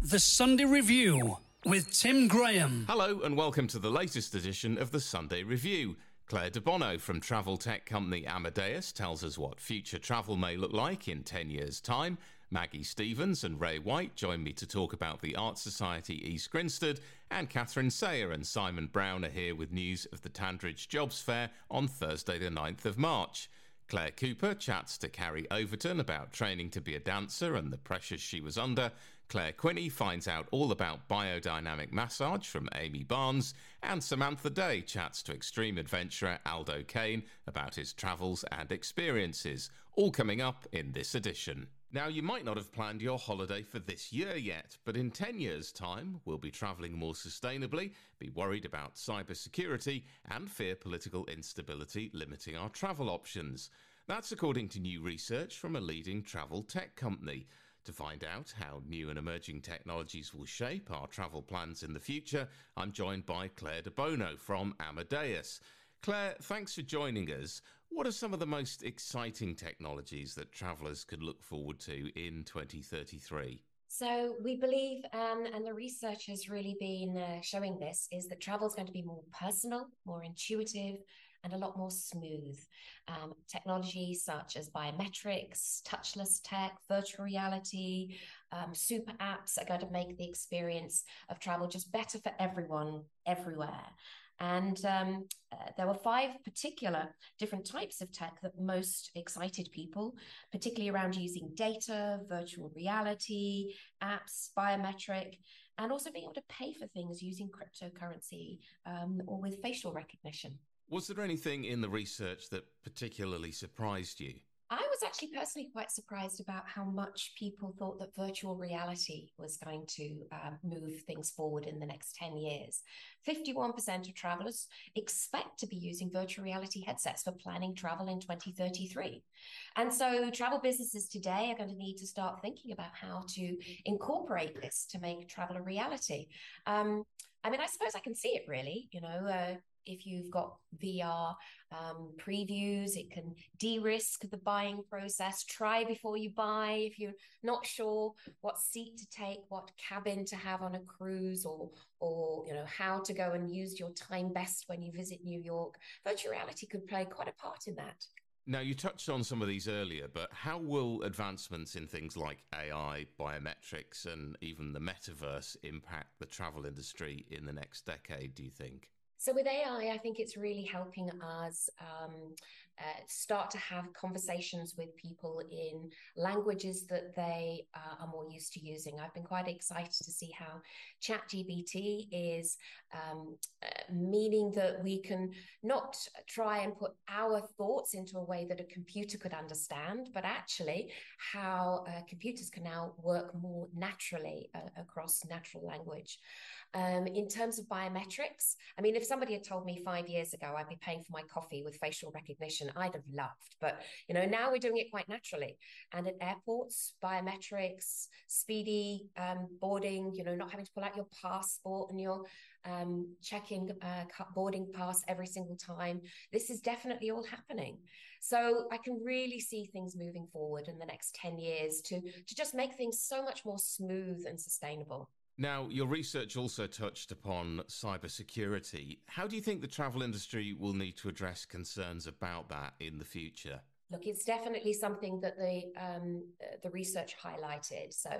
The Sunday Review with Tim Graham. Hello, and welcome to the latest edition of the Sunday Review. Clare De Bono from travel tech company Amadeus tells us what future travel may look like in 10 years' time. Maggie Stevens and Ray White join me to talk about the Arts Society East Grinstead, and Catherine Sayer and Simon Brown are here with news of the Tandridge Jobs Fair on Thursday, the 9th of March. Claire Cooper chats to Carrie Overton about training to be a dancer and the pressures she was under. Clare Quiney finds out all about biodynamic massage from Amy Barnes, and Samantha Day chats to extreme adventurer Aldo Kane about his travels and experiences, all coming up in this edition. Now, you might not have planned your holiday for this year yet, but in 10 years' time, we'll be travelling more sustainably, be worried about cybersecurity, and fear political instability limiting our travel options. That's according to new research from a leading travel tech company. To find out how new and emerging technologies will shape our travel plans in the future, I'm joined by Clare De Bono from Amadeus. Clare, thanks for joining us. What are some of the most exciting technologies that travellers could look forward to in 2033? So we believe, um, and the research has really been uh, showing this, is that travel is going to be more personal, more intuitive, and a lot more smooth. Um, technologies such as biometrics, touchless tech, virtual reality, um, super apps are going to make the experience of travel just better for everyone, everywhere. And um, uh, there were five particular different types of tech that most excited people, particularly around using data, virtual reality, apps, biometric, and also being able to pay for things using cryptocurrency um, or with facial recognition. Was there anything in the research that particularly surprised you? I was actually personally quite surprised about how much people thought that virtual reality was going to um, move things forward in the next 10 years. 51% of travelers expect to be using virtual reality headsets for planning travel in 2033. And so, travel businesses today are going to need to start thinking about how to incorporate this to make travel a reality. Um, I mean, I suppose I can see it really. You know, uh, if you've got VR um, previews, it can de risk the buying process. Try before you buy if you're not sure what seat to take, what cabin to have on a cruise, or, or you know, how to go and use your time best when you visit New York. Virtual reality could play quite a part in that. Now, you touched on some of these earlier, but how will advancements in things like AI, biometrics, and even the metaverse impact the travel industry in the next decade, do you think? So with AI, I think it's really helping us um, uh, start to have conversations with people in languages that they uh, are more used to using. I've been quite excited to see how ChatGPT is um, uh, meaning that we can not try and put our thoughts into a way that a computer could understand, but actually how uh, computers can now work more naturally uh, across natural language. Um, in terms of biometrics, I mean, if somebody had told me five years ago I'd be paying for my coffee with facial recognition, I'd have loved. But you know, now we're doing it quite naturally. And at airports, biometrics, speedy um, boarding, you know, not having to pull out your passport and your um, checking uh, boarding pass every single time. This is definitely all happening. So I can really see things moving forward in the next 10 years to, to just make things so much more smooth and sustainable. Now, your research also touched upon cybersecurity. How do you think the travel industry will need to address concerns about that in the future? Look, it's definitely something that the um, the research highlighted. So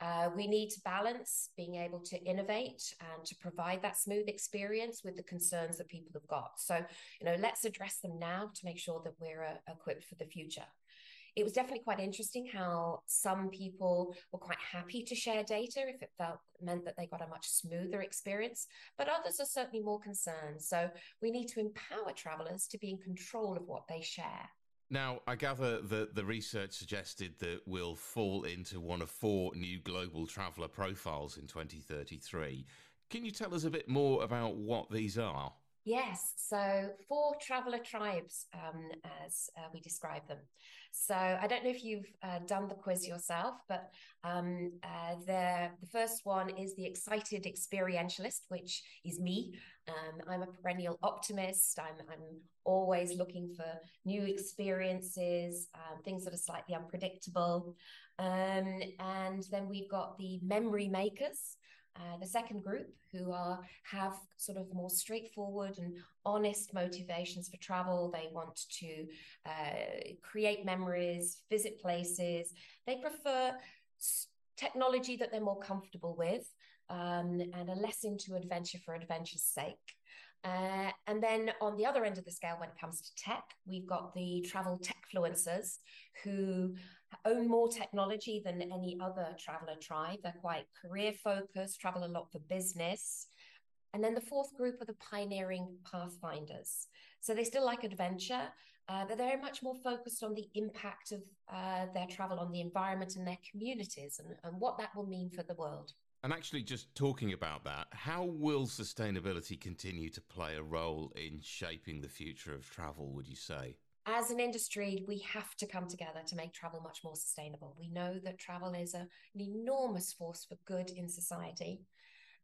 uh, we need to balance being able to innovate and to provide that smooth experience with the concerns that people have got. So you know, let's address them now to make sure that we're uh, equipped for the future it was definitely quite interesting how some people were quite happy to share data if it felt meant that they got a much smoother experience, but others are certainly more concerned. So we need to empower travelers to be in control of what they share. Now, I gather that the research suggested that we'll fall into one of four new global traveller profiles in 2033. Can you tell us a bit more about what these are? Yes, so four traveller tribes, um, as uh, we describe them. So I don't know if you've uh, done the quiz yourself, but um, uh, the, the first one is the excited experientialist, which is me. Um, I'm a perennial optimist. I'm, I'm always looking for new experiences, um, things that are slightly unpredictable. Um, and then we've got the memory makers. The second group who are have sort of more straightforward and honest motivations for travel. They want to uh, create memories visit places. They prefer technology that they're more comfortable with um, and are less into adventure for adventure's sake. Uh, and then on the other end of the scale, when it comes to tech, we've got the travel tech influencers who own more technology than any other traveler tribe. They're quite career focused, travel a lot for business. And then the fourth group are the pioneering pathfinders. So they still like adventure, uh, but they're much more focused on the impact of uh, their travel on the environment and their communities and, and what that will mean for the world. And actually, just talking about that, how will sustainability continue to play a role in shaping the future of travel, would you say? As an industry, we have to come together to make travel much more sustainable. We know that travel is a, an enormous force for good in society,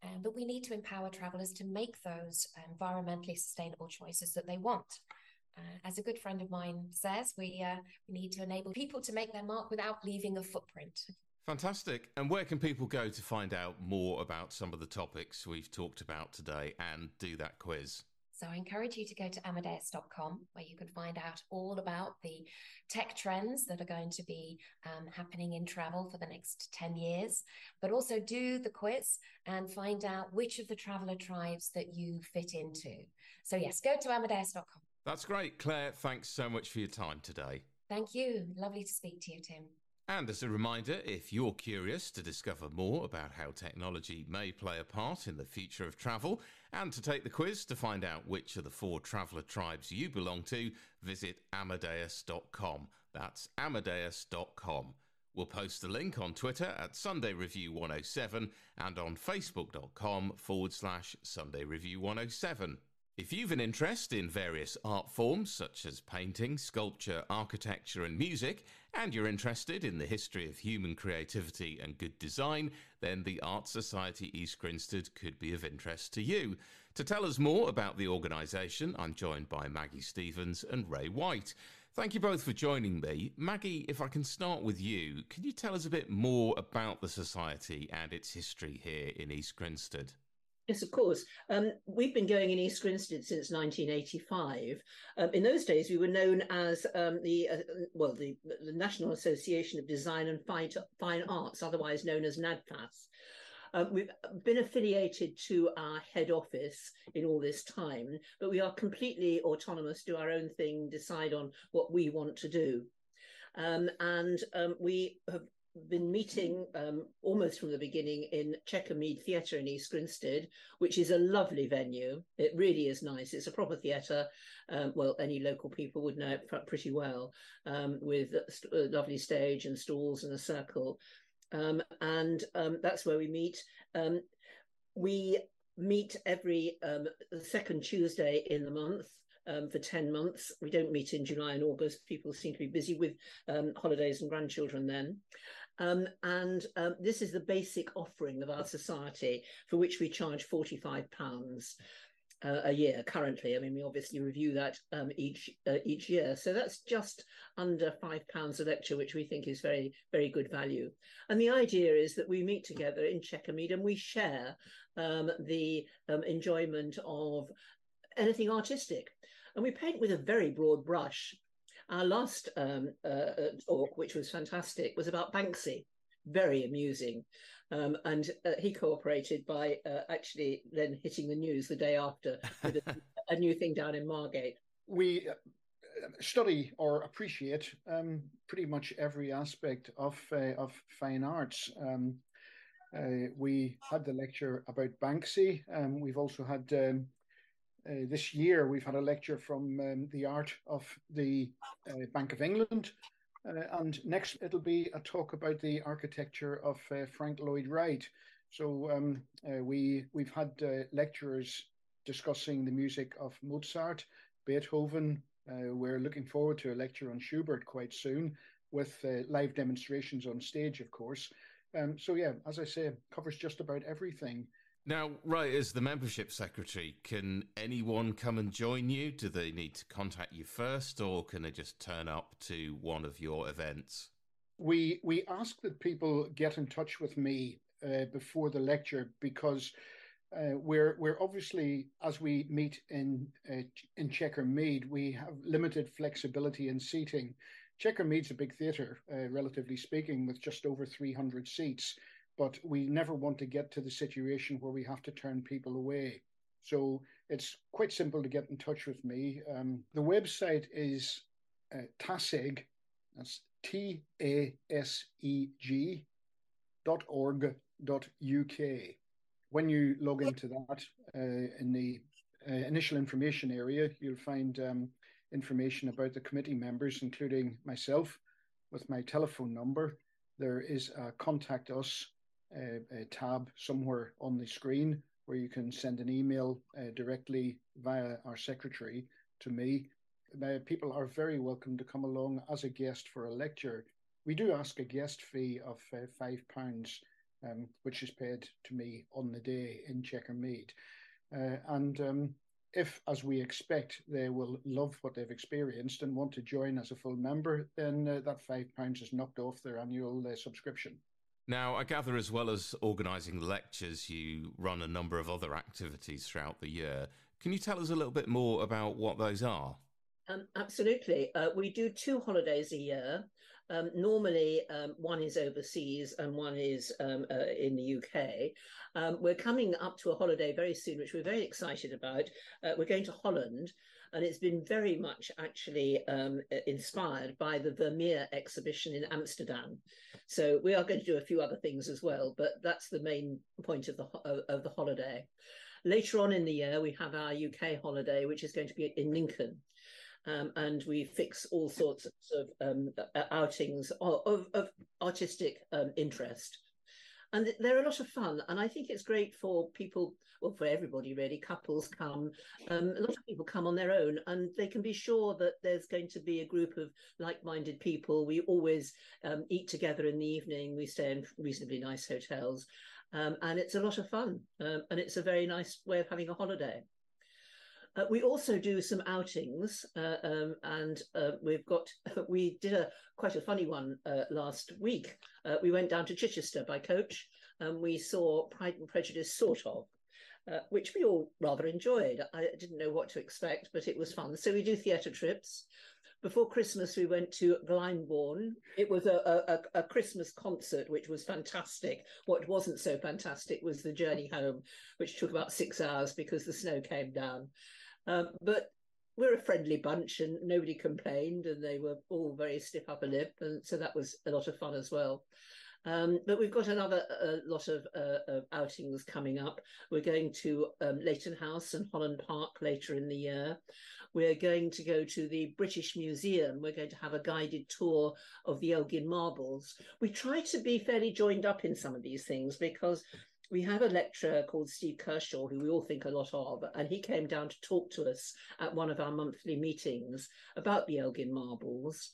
um, but we need to empower travelers to make those environmentally sustainable choices that they want. Uh, as a good friend of mine says, we, uh, we need to enable people to make their mark without leaving a footprint. Fantastic. And where can people go to find out more about some of the topics we've talked about today and do that quiz? So I encourage you to go to amadeus.com where you can find out all about the tech trends that are going to be um, happening in travel for the next 10 years, but also do the quiz and find out which of the traveler tribes that you fit into. So, yes, go to amadeus.com. That's great. Clare, thanks so much for your time today. Thank you. Lovely to speak to you, Tim. And as a reminder, if you're curious to discover more about how technology may play a part in the future of travel and to take the quiz to find out which of the four traveller tribes you belong to, visit amadeus.com. That's amadeus.com. We'll post the link on Twitter at Sunday Review 107 and on facebook.com forward slash Sunday Review 107. If you've an interest in various art forms such as painting, sculpture, architecture, and music, and you're interested in the history of human creativity and good design, then the Arts Society East Grinstead could be of interest to you. To tell us more about the organisation, I'm joined by Maggie Stevens and Ray White. Thank you both for joining me. Maggie, if I can start with you, can you tell us a bit more about the Society and its history here in East Grinstead? Yes, of course. Um, we've been going in East Grinstead since 1985. Um, in those days, we were known as um, the uh, well, the, the, National Association of Design and Fine, Fine Arts, otherwise known as NADFAS. Um, we've been affiliated to our head office in all this time, but we are completely autonomous, do our own thing, decide on what we want to do. Um, and um, we have been meeting um, almost from the beginning in Chequer Mead Theatre in East Grinstead, which is a lovely venue. It really is nice. It's a proper theatre. Um, well, any local people would know it pretty well, um, with a, a, lovely stage and stalls and a circle. Um, and um, that's where we meet. Um, we meet every second Tuesday in the month. Um, for 10 months. We don't meet in July and August. People seem to be busy with um, holidays and grandchildren then. Um, and um, this is the basic offering of our society for which we charge £45 uh, a year currently. I mean, we obviously review that um, each uh, each year. So that's just under £5 a lecture, which we think is very, very good value. And the idea is that we meet together in Chequer Mead and we share um, the um, enjoyment of anything artistic. And we paint with a very broad brush. Our last um, uh, uh, talk, which was fantastic, was about Banksy. Very amusing. Um, and uh, he cooperated by uh, actually then hitting the news the day after with a, a new thing down in Margate. We uh, study or appreciate um, pretty much every aspect of uh, of fine arts. Um, uh, we had the lecture about Banksy. Um, we've also had um, uh, this year, we've had a lecture from um, the art of the uh, Bank of England. Uh, and next, it'll be a talk about the architecture of uh, Frank Lloyd Wright. So um, uh, we we've had uh, lecturers discussing the music of Mozart, Beethoven. we're looking forward to a lecture on Schubert quite soon, with live demonstrations on stage, of course. Um, so yeah, as I say, covers just about everything. Now, right, as the membership secretary, can anyone come and join you? Do they need to contact you first, or can they just turn up to one of your events? we we ask that people get in touch with me uh, before the lecture because uh, we're we're obviously as we meet in uh, in Mead, we have limited flexibility in seating. Chequer Mead's a big theatre, uh, relatively speaking, with just over 300 seats. But we never want to get to the situation where we have to turn people away. So it's quite simple to get in touch with me. Um, the website is uh, TASEG, that's T A S E G dot org dot UK. When you log into that uh, in the uh, initial information area, you'll find um, information about the committee members, including myself, with my telephone number. There is a contact us uh, a tab somewhere on the screen where you can send an email uh, directly via our secretary to me people are very welcome to come along as a guest for a lecture. We do ask a guest fee of uh, five pounds, um, which is paid to me on the day in Chequer Mead. Uh, and um, if, as we expect, they will love what they've experienced and want to join as a full member, then uh, that five pounds is knocked off their annual subscription. Now, I gather as well as organising lectures, you run a number of other activities throughout the year. Can you tell us a little bit more about what those are? Um, absolutely. Uh, we do two holidays a year. Um, normally, um, one is overseas and one is um, uh, in the UK. Um, we're coming up to a holiday very soon, which we're very excited about. Uh, we're going to Holland, and it's been very much actually um, inspired by the Vermeer exhibition in Amsterdam. So we are going to do a few other things as well, but that's the main point of the of, of the holiday. Later on in the year, we have our UK holiday, which is going to be in Lincoln um, and we fix all sorts of um, outings of, of artistic um, interest. And they're a lot of fun, and I think it's great for people, well, for everybody really. Couples come, um, a lot of people come on their own, and they can be sure that there's going to be a group of like-minded people. We always um, eat together in the evening. We stay in reasonably nice hotels, um, and it's a lot of fun, and it's a very nice way of having a holiday. Uh, we also do some outings, uh, um, and uh, we've got we did a quite a funny one uh, last week. Uh, we went down to Chichester by coach, and we saw Pride and Prejudice, sort of. Uh, which we all rather enjoyed. I didn't know what to expect, but it was fun. So we do theatre trips. Before Christmas, we went to Glyndebourne. It was a, a, a, Christmas concert, which was fantastic. What wasn't so fantastic was the journey home, which took about six hours because the snow came down. Um, but we're a friendly bunch and nobody complained and they were all very stiff upper lip. And so that was a lot of fun as well. Um, but we've got another uh, lot of, uh, outings coming up. We're going to um, Leighton House and Holland Park later in the year. We're going to go to the British Museum. We're going to have a guided tour of the Elgin marbles. We try to be fairly joined up in some of these things because we have a lecturer called Steve Kershaw, who we all think a lot of, and he came down to talk to us at one of our monthly meetings about the Elgin marbles.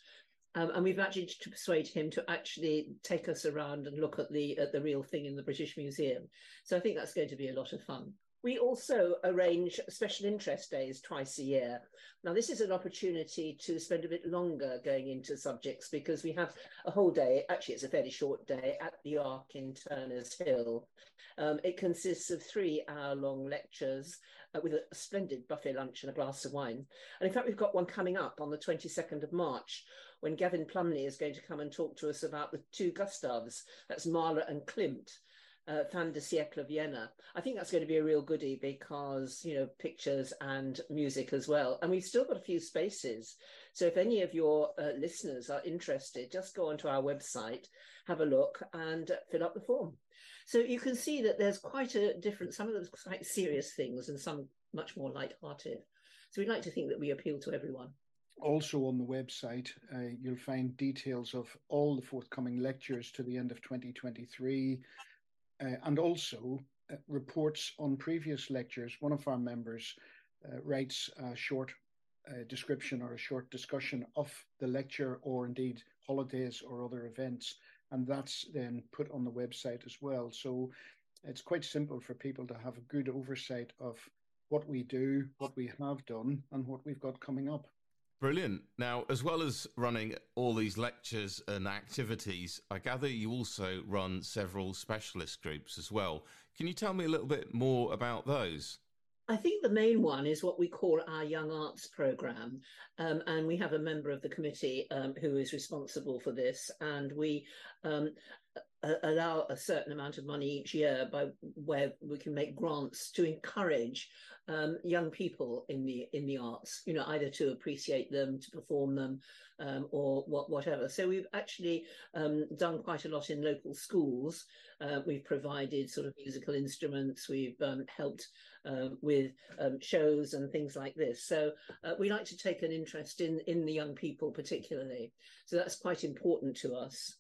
Um, and we've managed to persuade him to actually take us around and look at the at the real thing in the British Museum. So I think that's going to be a lot of fun. We also arrange special interest days twice a year. Now, this is an opportunity to spend a bit longer going into subjects because we have a whole day, actually, it's a fairly short day at the Ark in Turner's Hill. Um, it consists of three hour long lectures uh, with a splendid buffet lunch and a glass of wine. And in fact, we've got one coming up on the 22nd of March when Gavin Plumley is going to come and talk to us about the two Gustavs, that's Mahler and Klimt uh, Fin de Siècle Vienna. I think that's going to be a real goodie because, you know, pictures and music as well. And we've still got a few spaces. So if any of your uh, listeners are interested, just go onto our website, have a look, and fill up the form. So you can see that there's quite a different, some of them quite serious things and some much more light-hearted. So we'd like to think that we appeal to everyone. Also on the website, uh, you'll find details of all the forthcoming lectures to the end of 2023, uh, and also uh, reports on previous lectures. One of our members uh, writes a short uh, description or a short discussion of the lecture or indeed holidays or other events, and that's then put on the website as well. So it's quite simple for people to have a good oversight of what we do, what we have done, and what we've got coming up. Brilliant. Now, as well as running all these lectures and activities, I gather you also run several specialist groups as well. Can you tell me a little bit more about those? I think the main one is what we call our Young Arts Programme. Um, and we have a member of the committee um, who is responsible for this. And we um, allow a certain amount of money each year by where we can make grants to encourage um, young people in the in the arts you know either to appreciate them to perform them um, or what, whatever. So we've actually um, done quite a lot in local schools. Uh, we've provided sort of musical instruments. We've um, helped uh, with um, shows and things like this. So uh, we like to take an interest in in the young people particularly. So that's quite important to us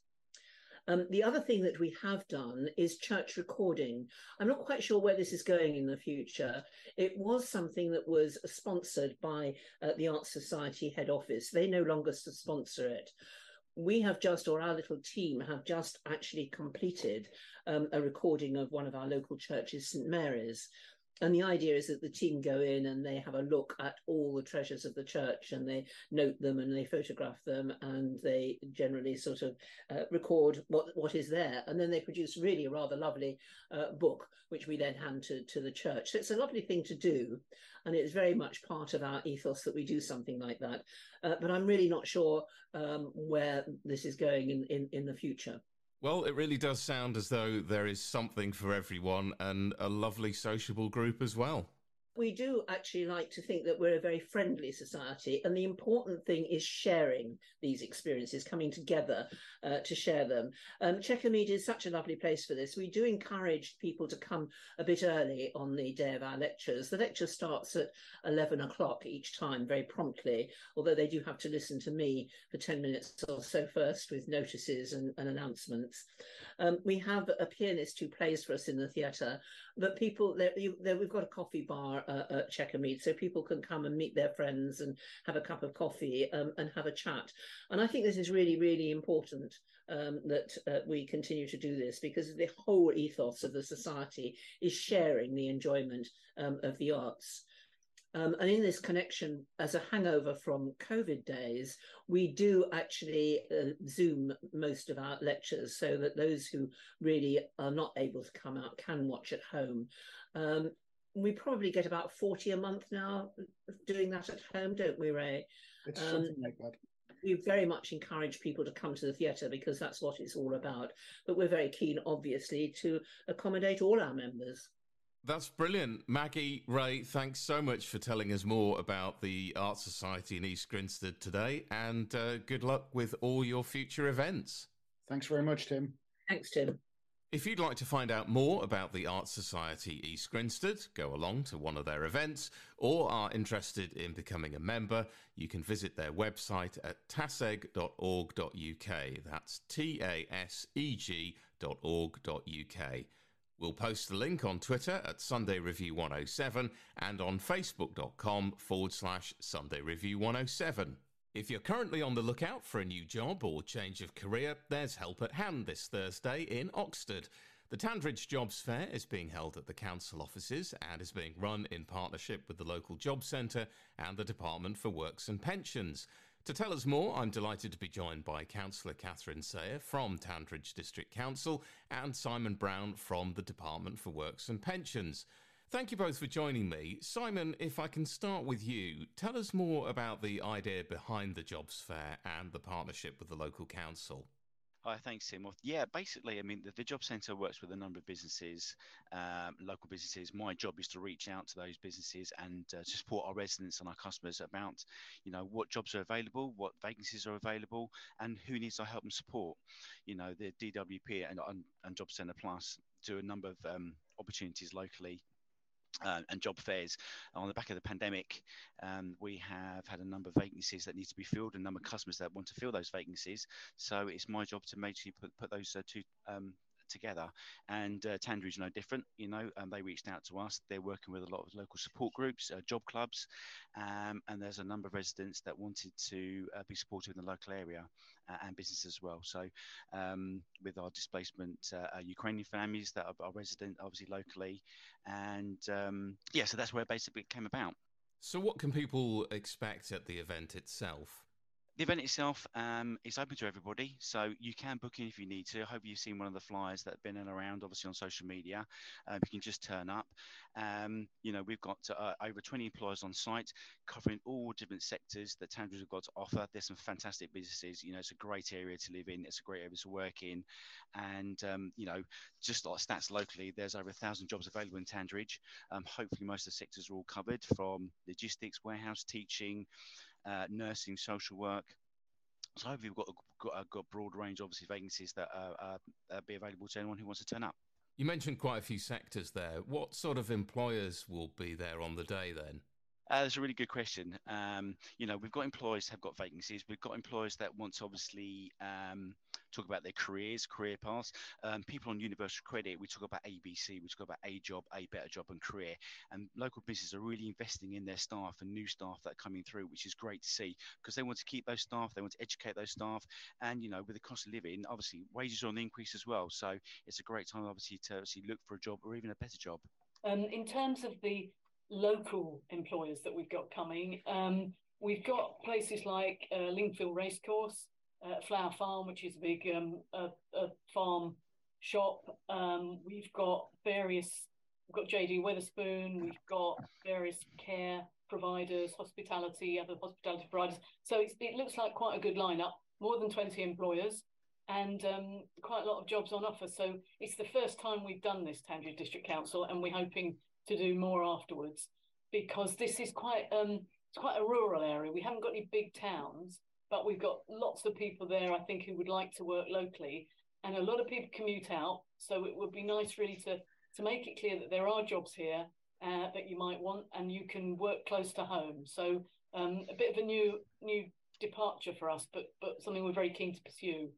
um, the other thing that we have done is church recording. I'm not quite sure where this is going in the future. It was something that was sponsored by uh, the Arts Society head office. They no longer sponsor it we have just, or our little team have just actually completed um, a recording of one of our local churches, St Mary's and the idea is that the team go in and they have a look at all the treasures of the church and they note them and they photograph them and they generally sort of uh, record what, what is there. And then they produce really a rather lovely uh, book which we then hand to, to the church. So it's a lovely thing to do and it's very much part of our ethos that we do something like that. Uh, but i'm really not sure um, where this is going in, in, in the future well, it really does sound as though there is something for everyone and a lovely sociable group as well we do actually like to think that we're a very friendly society, and the important thing is sharing these experiences, coming together uh, to share them. Um, Chequermead is such a lovely place for this. We do encourage people to come a bit early on the day of our lectures. The lecture starts at 11 o'clock each time, very promptly, although they do have to listen to me for 10 minutes or so first with notices and, and announcements. Um, we have a pianist who plays for us in the theatre, but people, there, we've got a coffee bar uh, at Chequermead, so people can come and meet their friends and have a cup of coffee um, and have a chat. And I think this is really, really important um, that uh, we continue to do this because the whole ethos of the society is sharing the enjoyment um, of the arts. Um, and in this connection, as a hangover from COVID days, we do actually uh, Zoom most of our lectures so that those who really are not able to come out can watch at home. Um, we probably get about 40 a month now doing that at home, don't we, Ray? It's um, something like that. We very much encourage people to come to the theatre because that's what it's all about. But we're very keen, obviously, to accommodate all our members. That's brilliant. Maggie, Ray, thanks so much for telling us more about the Arts Society in East Grinstead today, and uh, good luck with all your future events. Thanks very much, Tim. Thanks, Tim. If you'd like to find out more about the Arts Society East Grinstead, go along to one of their events, or are interested in becoming a member, you can visit their website at taseg.org.uk. That's T A S E G.org.uk. We'll post the link on Twitter at Sunday Review 107 and on facebook.com forward slash Sunday Review 107. If you're currently on the lookout for a new job or change of career, there's help at hand this Thursday in Oxted. The Tandridge Jobs Fair is being held at the council offices and is being run in partnership with the local job centre and the Department for Works and Pensions. To tell us more, I'm delighted to be joined by Councillor Catherine Sayer from Tandridge District Council and Simon Brown from the Department for Works and Pensions. Thank you both for joining me. Simon, if I can start with you, tell us more about the idea behind the Jobs Fair and the partnership with the local council. Hi, thanks, Tim. Well, yeah, basically, I mean, the, the Job Centre works with a number of businesses, um, local businesses. My job is to reach out to those businesses and uh, to support our residents and our customers about, you know, what jobs are available, what vacancies are available, and who needs our help and support. You know, the DWP and, and, and Job Centre Plus do a number of um, opportunities locally uh, and job fairs. On the back of the pandemic, um, we have had a number of vacancies that need to be filled, a number of customers that want to fill those vacancies. So it's my job to make sure you put, put those uh, two um, together. And uh, is no different. You know, um, they reached out to us. They're working with a lot of local support groups, uh, job clubs, um, and there's a number of residents that wanted to uh, be supported in the local area uh, and business as well. So, um, with our displacement uh, uh, Ukrainian families that are, are, resident obviously locally, and um, yeah, so that's where basically it came about. So, what can people expect at the event itself? The event itself um, is open to everybody, so you can book in if you need to. I hope you've seen one of the flyers that have been around, obviously on social media. Um, you can just turn up. Um, you know, we've got uh, over 20 employers on site covering all different sectors that Tandridge have got to offer. There's some fantastic businesses. You know, it's a great area to live in. It's a great area to work in. And, um, you know, just like stats locally, there's over a thousand jobs available in Tandridge. Um, hopefully, most of the sectors are all covered from logistics, warehouse, teaching, uh, nursing, social work. So hopefully we've got, got, got a broad range, obviously, vacancies that uh, uh, be available to anyone who wants to turn up. You mentioned quite a few sectors there. What sort of employers will be there on the day then? Uh, that's a really good question. Um, you know, we've got employers have got vacancies. We've got employers that want to obviously um, talk about their careers, career paths. Um, people on universal credit, we talk about ABC, we talk about a job, a better job, and career. And local businesses are really investing in their staff and new staff that are coming through, which is great to see because they want to keep those staff, they want to educate those staff, and you know, with the cost of living, obviously wages are on the increase as well. So it's a great time, obviously, to obviously look for a job or even a better job. Um, in terms of the local employers that we've got coming. Um, we've got places like uh, Lingfield Racecourse, uh, Flower Farm, which is a big um, a, a farm shop. Um, we've got various, we've got JD Wetherspoon, we've got various care providers, hospitality, other hospitality providers. So it looks like quite a good lineup, more than 20 employers and um, quite a lot of jobs on offer. So it's the first time we've done this, Tandridge District Council, and we're hoping to do more afterwards because this is quite um it's quite a rural area. We haven't got any big towns, but we've got lots of people there. I think who would like to work locally, and a lot of people commute out. So it would be nice, really, to to make it clear that there are jobs here uh, that you might want, and you can work close to home. So um, a bit of a new new departure for us, but but something we're very keen to pursue.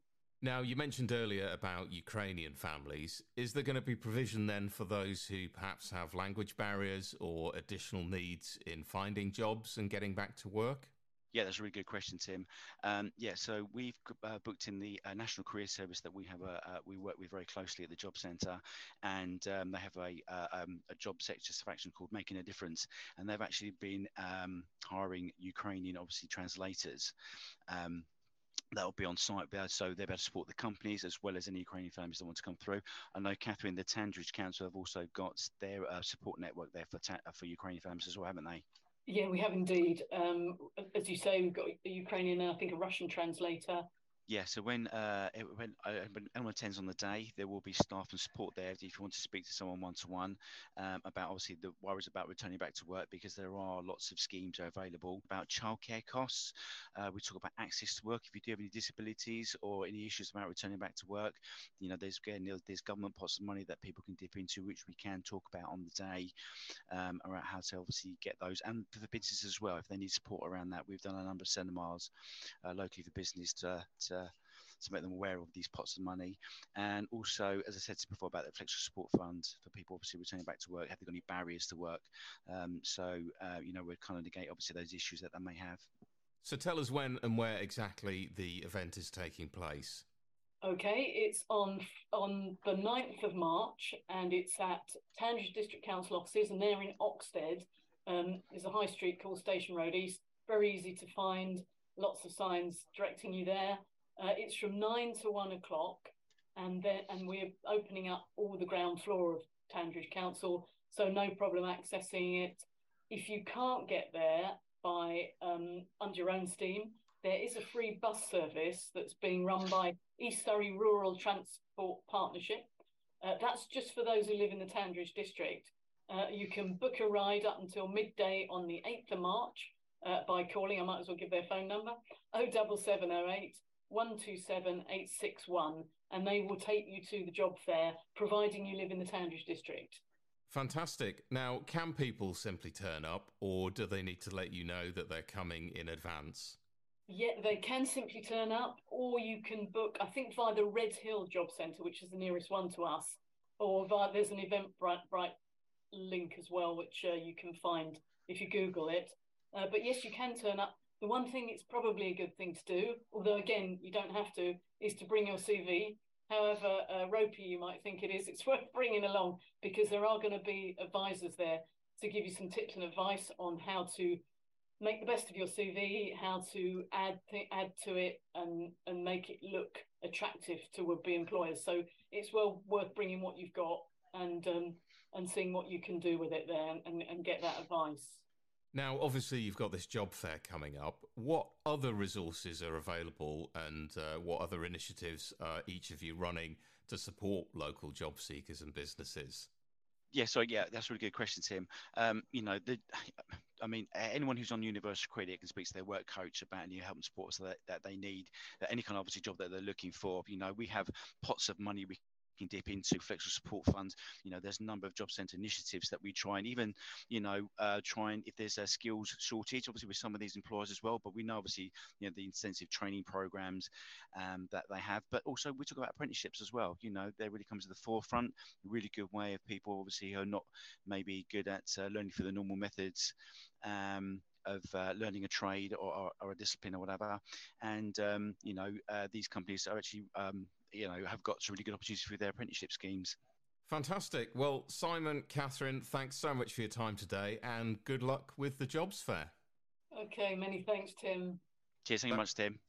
Now, you mentioned earlier about Ukrainian families. Is there going to be provision then for those who perhaps have language barriers or additional needs in finding jobs and getting back to work? Yeah, that's a really good question, Tim. Um, yeah, so we've uh, booked in the uh, National Career Service that we have a, uh, we work with very closely at the Job Centre, and um, they have a, uh, um, a job called Making a Difference, and they've actually been um, hiring Ukrainian, obviously translators. That will be on site there, so they'll be able to support the companies as well as any Ukrainian families that want to come through. I know Catherine, the Tandridge Council have also got their uh, support network there for ta- for Ukrainian families as well, haven't they? Yeah, we have indeed. Um, as you say, we've got a Ukrainian, and I think a Russian translator, yeah, so when uh, when, uh, when anyone attends on the day, there will be staff and support there if you want to speak to someone one to one about obviously the worries about returning back to work because there are lots of schemes available about childcare costs. Uh, we talk about access to work if you do have any disabilities or any issues about returning back to work. You know, there's again there's government pots of money that people can dip into, which we can talk about on the day um, around how to obviously get those and for the businesses as well if they need support around that. We've done a number of seminars uh, locally for business to, to to to make them aware of these pots of money. And also, as I said before about the flexible support fund for people obviously returning back to work, have they got any barriers to work? Um, so, uh, you know, we're kind of negate obviously those issues that they may have. So tell us when and where exactly the event is taking place. Okay, it's on on the 9th of March and it's at Tandridge District Council offices and they're in Oxted. Um, there's a high street called Station Road East, very easy to find, lots of signs directing you there. Uh, it's from nine to one o'clock, and then and we're opening up all the ground floor of Tandridge Council, so no problem accessing it. If you can't get there by um, under your own steam, there is a free bus service that's being run by East Surrey Rural Transport Partnership. Uh, that's just for those who live in the Tandridge district. Uh, you can book a ride up until midday on the 8th of March uh, by calling. I might as well give their phone number 07708 127861 and they will take you to the job fair providing you live in the Tandridge district. Fantastic. Now, can people simply turn up or do they need to let you know that they're coming in advance? Yeah, they can simply turn up or you can book, I think, via the Redhill Job Centre, which is the nearest one to us, or via, there's an Eventbrite link as well, which uh, you can find if you Google it. Uh, but yes, you can turn up. The one thing it's probably a good thing to do, although again, you don't have to, is to bring your CV. However uh, ropey you might think it is, it's worth bringing along because there are going to be advisors there to give you some tips and advice on how to make the best of your CV, how to add th- add to it, and and make it look attractive to would-be employers. So it's well worth bringing what you've got and um, and seeing what you can do with it there, and, and get that advice. Now, obviously, you've got this job fair coming up. What other resources are available, and uh, what other initiatives are each of you running to support local job seekers and businesses? Yeah, so yeah, that's a really good question, Tim. Um, you know, the, I mean, anyone who's on Universal Credit can speak to their work coach about any help and support that, that they need, any kind of obviously job that they're looking for. You know, we have pots of money we can dip into flexible support funds. You know, there's a number of job centre initiatives that we try and even, you know, uh, try and if there's a skills shortage, obviously with some of these employers as well. But we know obviously, you know, the intensive training programs um, that they have. But also we talk about apprenticeships as well. You know, they really come to the forefront. Really good way of people obviously who are not maybe good at uh, learning through the normal methods. Um, of uh, learning a trade or, or, or, a discipline or whatever. And um, you know, uh, these companies are actually um, you know have got some really good opportunities through their apprenticeship schemes. Fantastic. Well, Simon, Catherine, thanks so much for your time today, and good luck with the jobs fair. Okay, many thanks, Tim. Cheers, thank you much, Tim.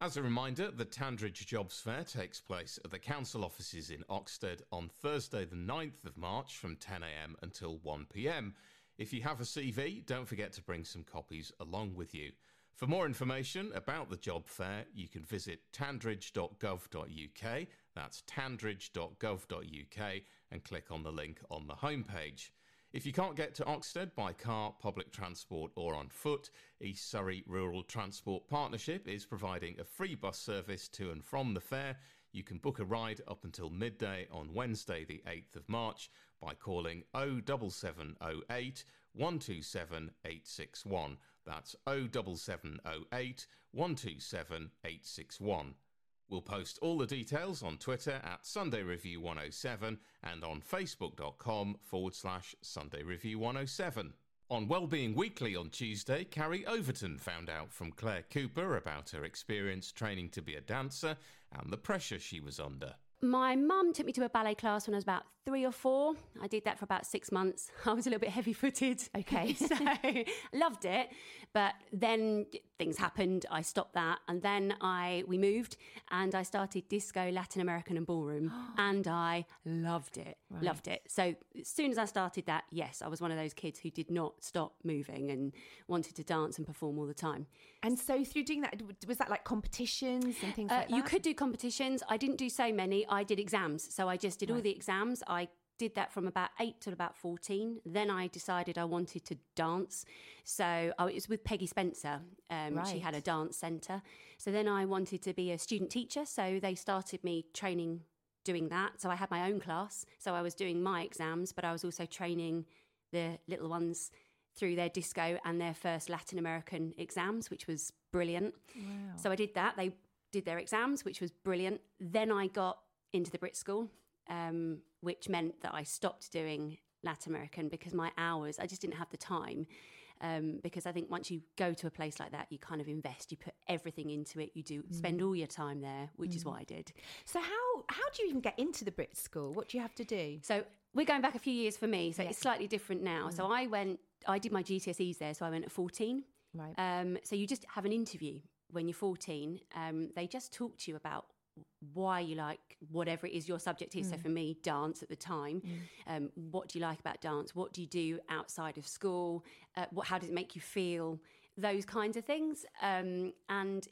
As a reminder, the Tandridge Jobs Fair takes place at the council offices in Oxted on Thursday, the 9th of March from 10am until 1pm. If you have a CV, don't forget to bring some copies along with you. For more information about the job fair, you can visit tandridge.gov.uk. That's tandridge.gov.uk and click on the link on the homepage. If you can't get to Oxted by car, public transport, or on foot, East Surrey Rural Transport Partnership is providing a free bus service to and from the fair. You can book a ride up until midday on Wednesday, the 8th of March, by calling 07708 127 861. That's 07708 127 861. We'll post all the details on Twitter at Sunday Review 107 and on facebook.com forward slash Sunday Review 107. On Wellbeing Weekly on Tuesday, Carrie Overton found out from Claire Cooper about her experience training to be a dancer and the pressure she was under. My mum took me to a ballet class when I was about three or four. I did that for about six months. I was a little bit heavy footed. Okay. so loved it. But then things happened. I stopped that. And then I we moved and I started disco, Latin American and ballroom. and I loved it. Right. Loved it. So as soon as I started that, yes, I was one of those kids who did not stop moving and wanted to dance and perform all the time. And so through doing that, was that like competitions and things uh, like that? You could do competitions. I didn't do so many. I did exams. So I just did right. all the exams. I did that from about eight till about 14. Then I decided I wanted to dance. So oh, it was with Peggy Spencer. Um, right. She had a dance centre. So then I wanted to be a student teacher. So they started me training doing that. So I had my own class. So I was doing my exams, but I was also training the little ones through their disco and their first Latin American exams, which was brilliant. Wow. So I did that. They did their exams, which was brilliant. Then I got into the Brit School, um, which meant that I stopped doing Latin American because my hours, I just didn't have the time. Um, because I think once you go to a place like that, you kind of invest, you put everything into it, you do mm. spend all your time there, which mm. is what I did. So how how do you even get into the Brit School? What do you have to do? So we're going back a few years for me, so yeah. it's slightly different now. Mm. So I went, I did my GCSEs there, so I went at fourteen. Right. Um, so you just have an interview when you're 14. Um, they just talk to you about why you like whatever it is your subject is. Mm. So for me, dance at the time. Mm. Um, what do you like about dance? What do you do outside of school? Uh, what, how does it make you feel? Those kinds of things. Um, and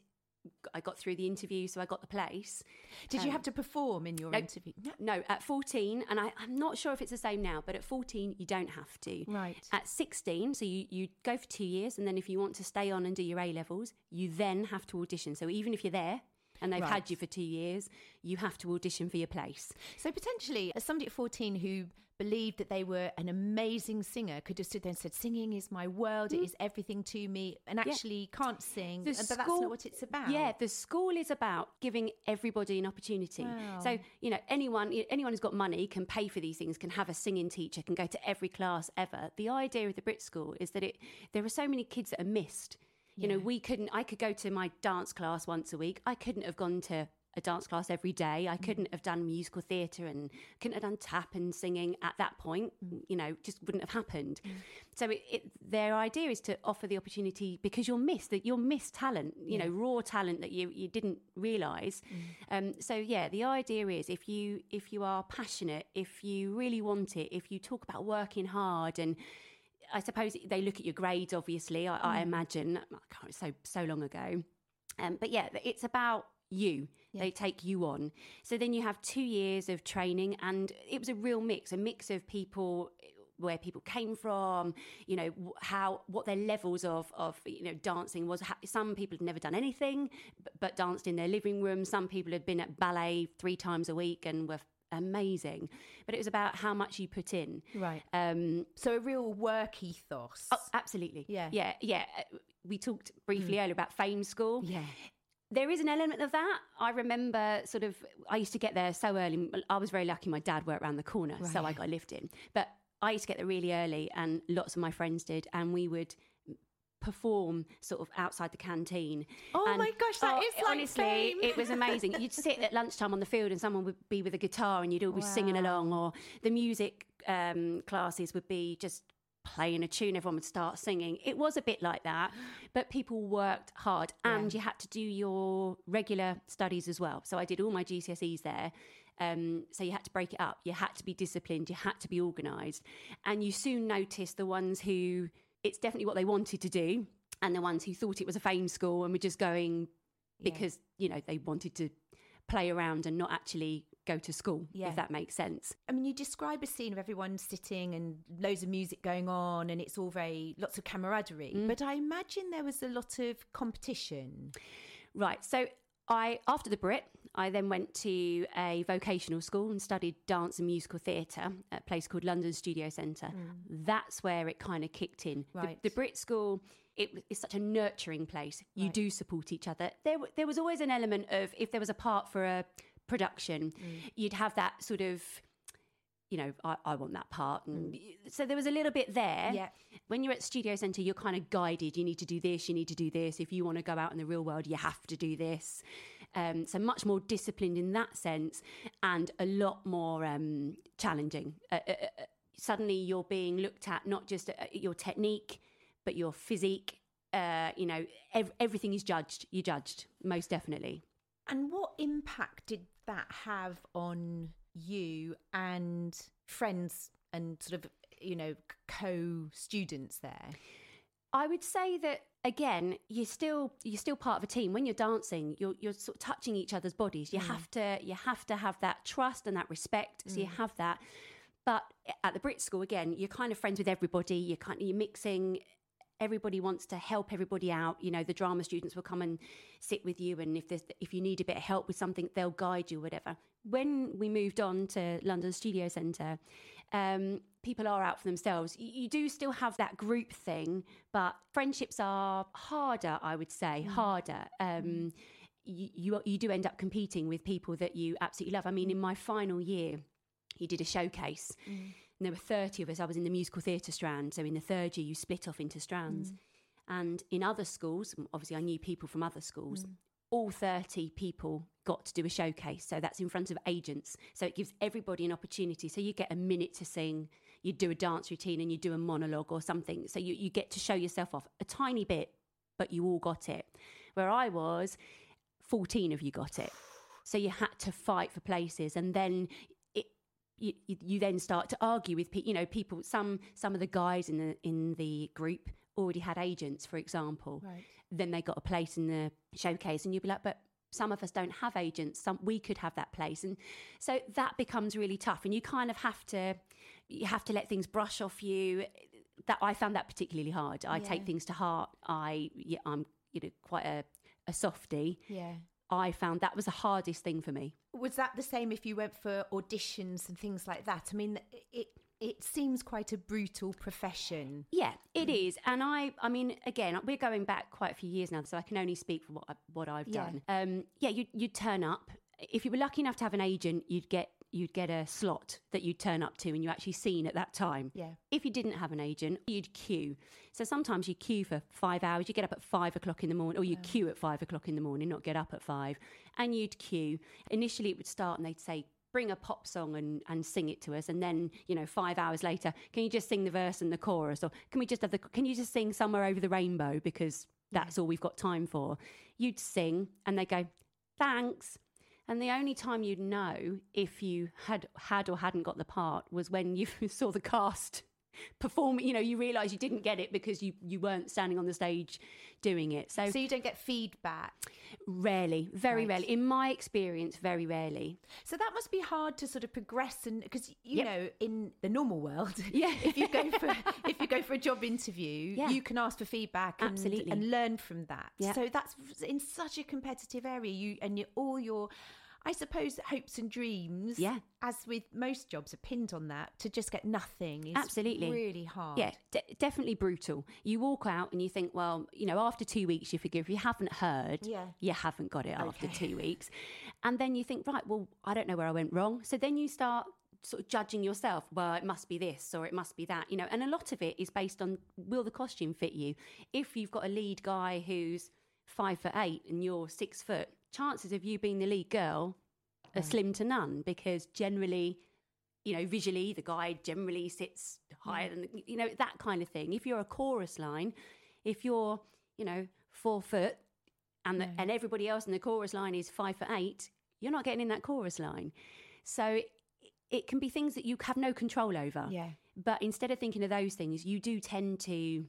I got through the interview, so I got the place. Did um, you have to perform in your no, interview? No. no, at 14, and I, am not sure if it's the same now, but at 14, you don't have to. Right. At 16, so you, you go for two years, and then if you want to stay on and do your A levels, you then have to audition. So even if you're there, and they've right. had you for two years, you have to audition for your place. So potentially, as somebody at 14 who believed that they were an amazing singer could have stood there and said, Singing is my world, mm. it is everything to me, and actually yeah. can't sing. The but school, that's not what it's about. Yeah, the school is about giving everybody an opportunity. Wow. So, you know, anyone anyone who's got money can pay for these things, can have a singing teacher, can go to every class ever. The idea of the Brit School is that it there are so many kids that are missed you yeah. know, we couldn't, I could go to my dance class once a week. I couldn't have gone to a dance class every day. I mm. couldn't have done musical theatre and couldn't have done tap and singing at that point. Mm. Mm, you know, just wouldn't have happened. So it, it, their idea is to offer the opportunity because you'll miss that you'll miss talent. You know, raw talent that you you didn't realise. Um, so yeah, the idea is if you if you are passionate, if you really want it, if you talk about working hard and I suppose they look at your grades. Obviously, I, I imagine. I can't so so long ago, um, but yeah, it's about you. They take you on. So then you have two years of training, and it was a real mix, a mix of people where people came from, you know, how what their levels of of you know dancing was. Some people had never done anything, but, but danced in their living room. Some people had been at ballet three times a week and were amazing. But it was about how much you put in. Right. Um, So a real work ethos. Oh, absolutely. Yeah. Yeah. Yeah. Uh, We talked briefly earlier about Fame School. Yeah. There is an element of that. I remember sort of, I used to get there so early. I was very lucky. My dad worked around the corner, so I Right. got a lift in. But I used to get there really early, and lots of my friends did. And we would perform sort of outside the canteen. Oh And- my gosh, that oh, is like honestly, fame. it was amazing. You'd sit at lunchtime on the field, and someone would be with a guitar, and you'd all be singing along, or the music um, classes would be just playing a tune. Everyone would start singing. It was a bit like that, but people worked hard, and you had to do your regular studies as well. So I did all my GCSEs there. Um, so you had to break it up. You had to be disciplined. You had to be organised, and you soon noticed the ones who it's definitely what they wanted to do, and the ones who thought it was a fame school and were just going because you know they wanted to play around and not actually go to school. Yeah. If that makes sense. I mean, you describe a scene of everyone sitting and loads of music going on, and it's all very lots of camaraderie. Mm. But I imagine there was a lot of competition. Right. So I after the Brit, I then went to a vocational school and studied dance and musical theatre at a place called London Studio Centre. Mm. That's where it kind of kicked in. The- Right. The, Brit School it is such a nurturing place. You do support each other. There, there was always an element of if there was a part for a production, mm. you'd have that sort of, you know, I, I want that part, and mm. so there was a little bit there. Yeah. When you're at Studio Centre, you're kind of guided. You need to do this. You need to do this. If you want to go out in the real world, you have to do this. Um, so much more disciplined in that sense, and a lot more um, challenging. Uh, uh, uh, suddenly, you're being looked at not just at your technique, but your physique. Uh, you know, ev- everything is judged. You're judged, most definitely. And what impact did that have on you and friends and sort of, you know, co students there? I would say that again, you're still you're still part of a team. When you're dancing, you're you're sort of touching each other's bodies. You have to you have to have that trust and that respect. So you have that. But at the Brit School again, you're kind of friends with everybody. You're kind of you're mixing. Everybody wants to help everybody out. You know, the drama students will come and sit with you, and if there's if you need a bit of help with something, they'll guide you, whatever. When we moved on to London Studio Centre, um, people are out for themselves. You, you do still have that group thing, but friendships are harder, I would say, mm. harder. Um, mm. you, you you do end up competing with people that you absolutely love. I mean, in mm. my final year, he did a showcase. And there were 30 of us. I was in the musical theatre strand. So in the third year, you split off into strands. And in other schools, obviously, I knew people from other schools. All 30 people got to do a showcase. So that's in front of agents. So it gives everybody an opportunity. So you get a minute to sing, you do a dance routine, and you do a monologue or something. So you, you get to show yourself off a tiny bit, but you all got it. Where I was, 14 of you got it. So you had to fight for places. And then it, you, you you then start to argue with people. You know, people. Some some of the guys in the in the group already had agents, for example. Right. Then they got a place in the showcase, and you'd be like, but some of us don't have agents. Some we could have that place, and so that becomes really tough. And you kind of have to you have to let things brush off you. That I found that particularly hard. I take things to heart. I yeah, I'm you know quite a a softie. Yeah. I found that was the hardest thing for me. Was that the same if you went for auditions and things like that? I mean, it it seems quite a brutal profession. Yeah, it is, and I, I mean, again, we're going back quite a few years now, so I can only speak for what I, what I've Yeah. done. Um, yeah, you you'd turn up if you were lucky enough to have an agent, you'd get you'd get a slot that you'd turn up to and you actually seen at that time. Yeah. If you didn't have an agent, you'd queue. So sometimes you queue for five hours. You get up at five o'clock in the morning, or you queue at five o'clock in the morning, not get up at five, and you'd queue. Initially, it would start and they'd say, bring a pop song and, and sing it to us and then you know five hours later can you just sing the verse and the chorus? Or can we just have the can you just sing somewhere over the rainbow? Because that's all we've got time for. You'd sing and they go thanks. And the only time you'd know if you had had or hadn't got the part was when you saw the cast perform you know you realize you didn't get it because you you weren't standing on the stage doing it. So so you don't get feedback? Rarely. Very right. rarely. In my experience very rarely. So that must be hard to sort of progress and because you yep. know in the normal world yeah. if you go for if you go for a job interview yeah. you can ask for feedback and, absolutely. and learn from that. So that's in such a competitive area you and you, all your I suppose hopes and dreams, yeah, as with most jobs, are pinned on that. To just get nothing is absolutely really hard. Yeah, d- definitely brutal. You walk out and you think, well, you know, after two weeks, you figure if you haven't heard, yeah. you haven't got it okay. after two weeks, and then you think, right, well, I don't know where I went wrong. So then you start sort of judging yourself well it must be this or it must be that you know and a lot of it is based on will the costume fit you if you've got a lead guy who's five foot eight and you're six foot chances of you being the lead girl are slim to none because generally, you know, visually the guy generally sits higher than, the, you know, that kind of thing. If you're a chorus line, if you're, you know, four foot and, the, and everybody else in the chorus line is five foot eight, you're not getting in that chorus line. So it, it can be things that you have no control over. Yeah. But instead of thinking of those things, you do tend to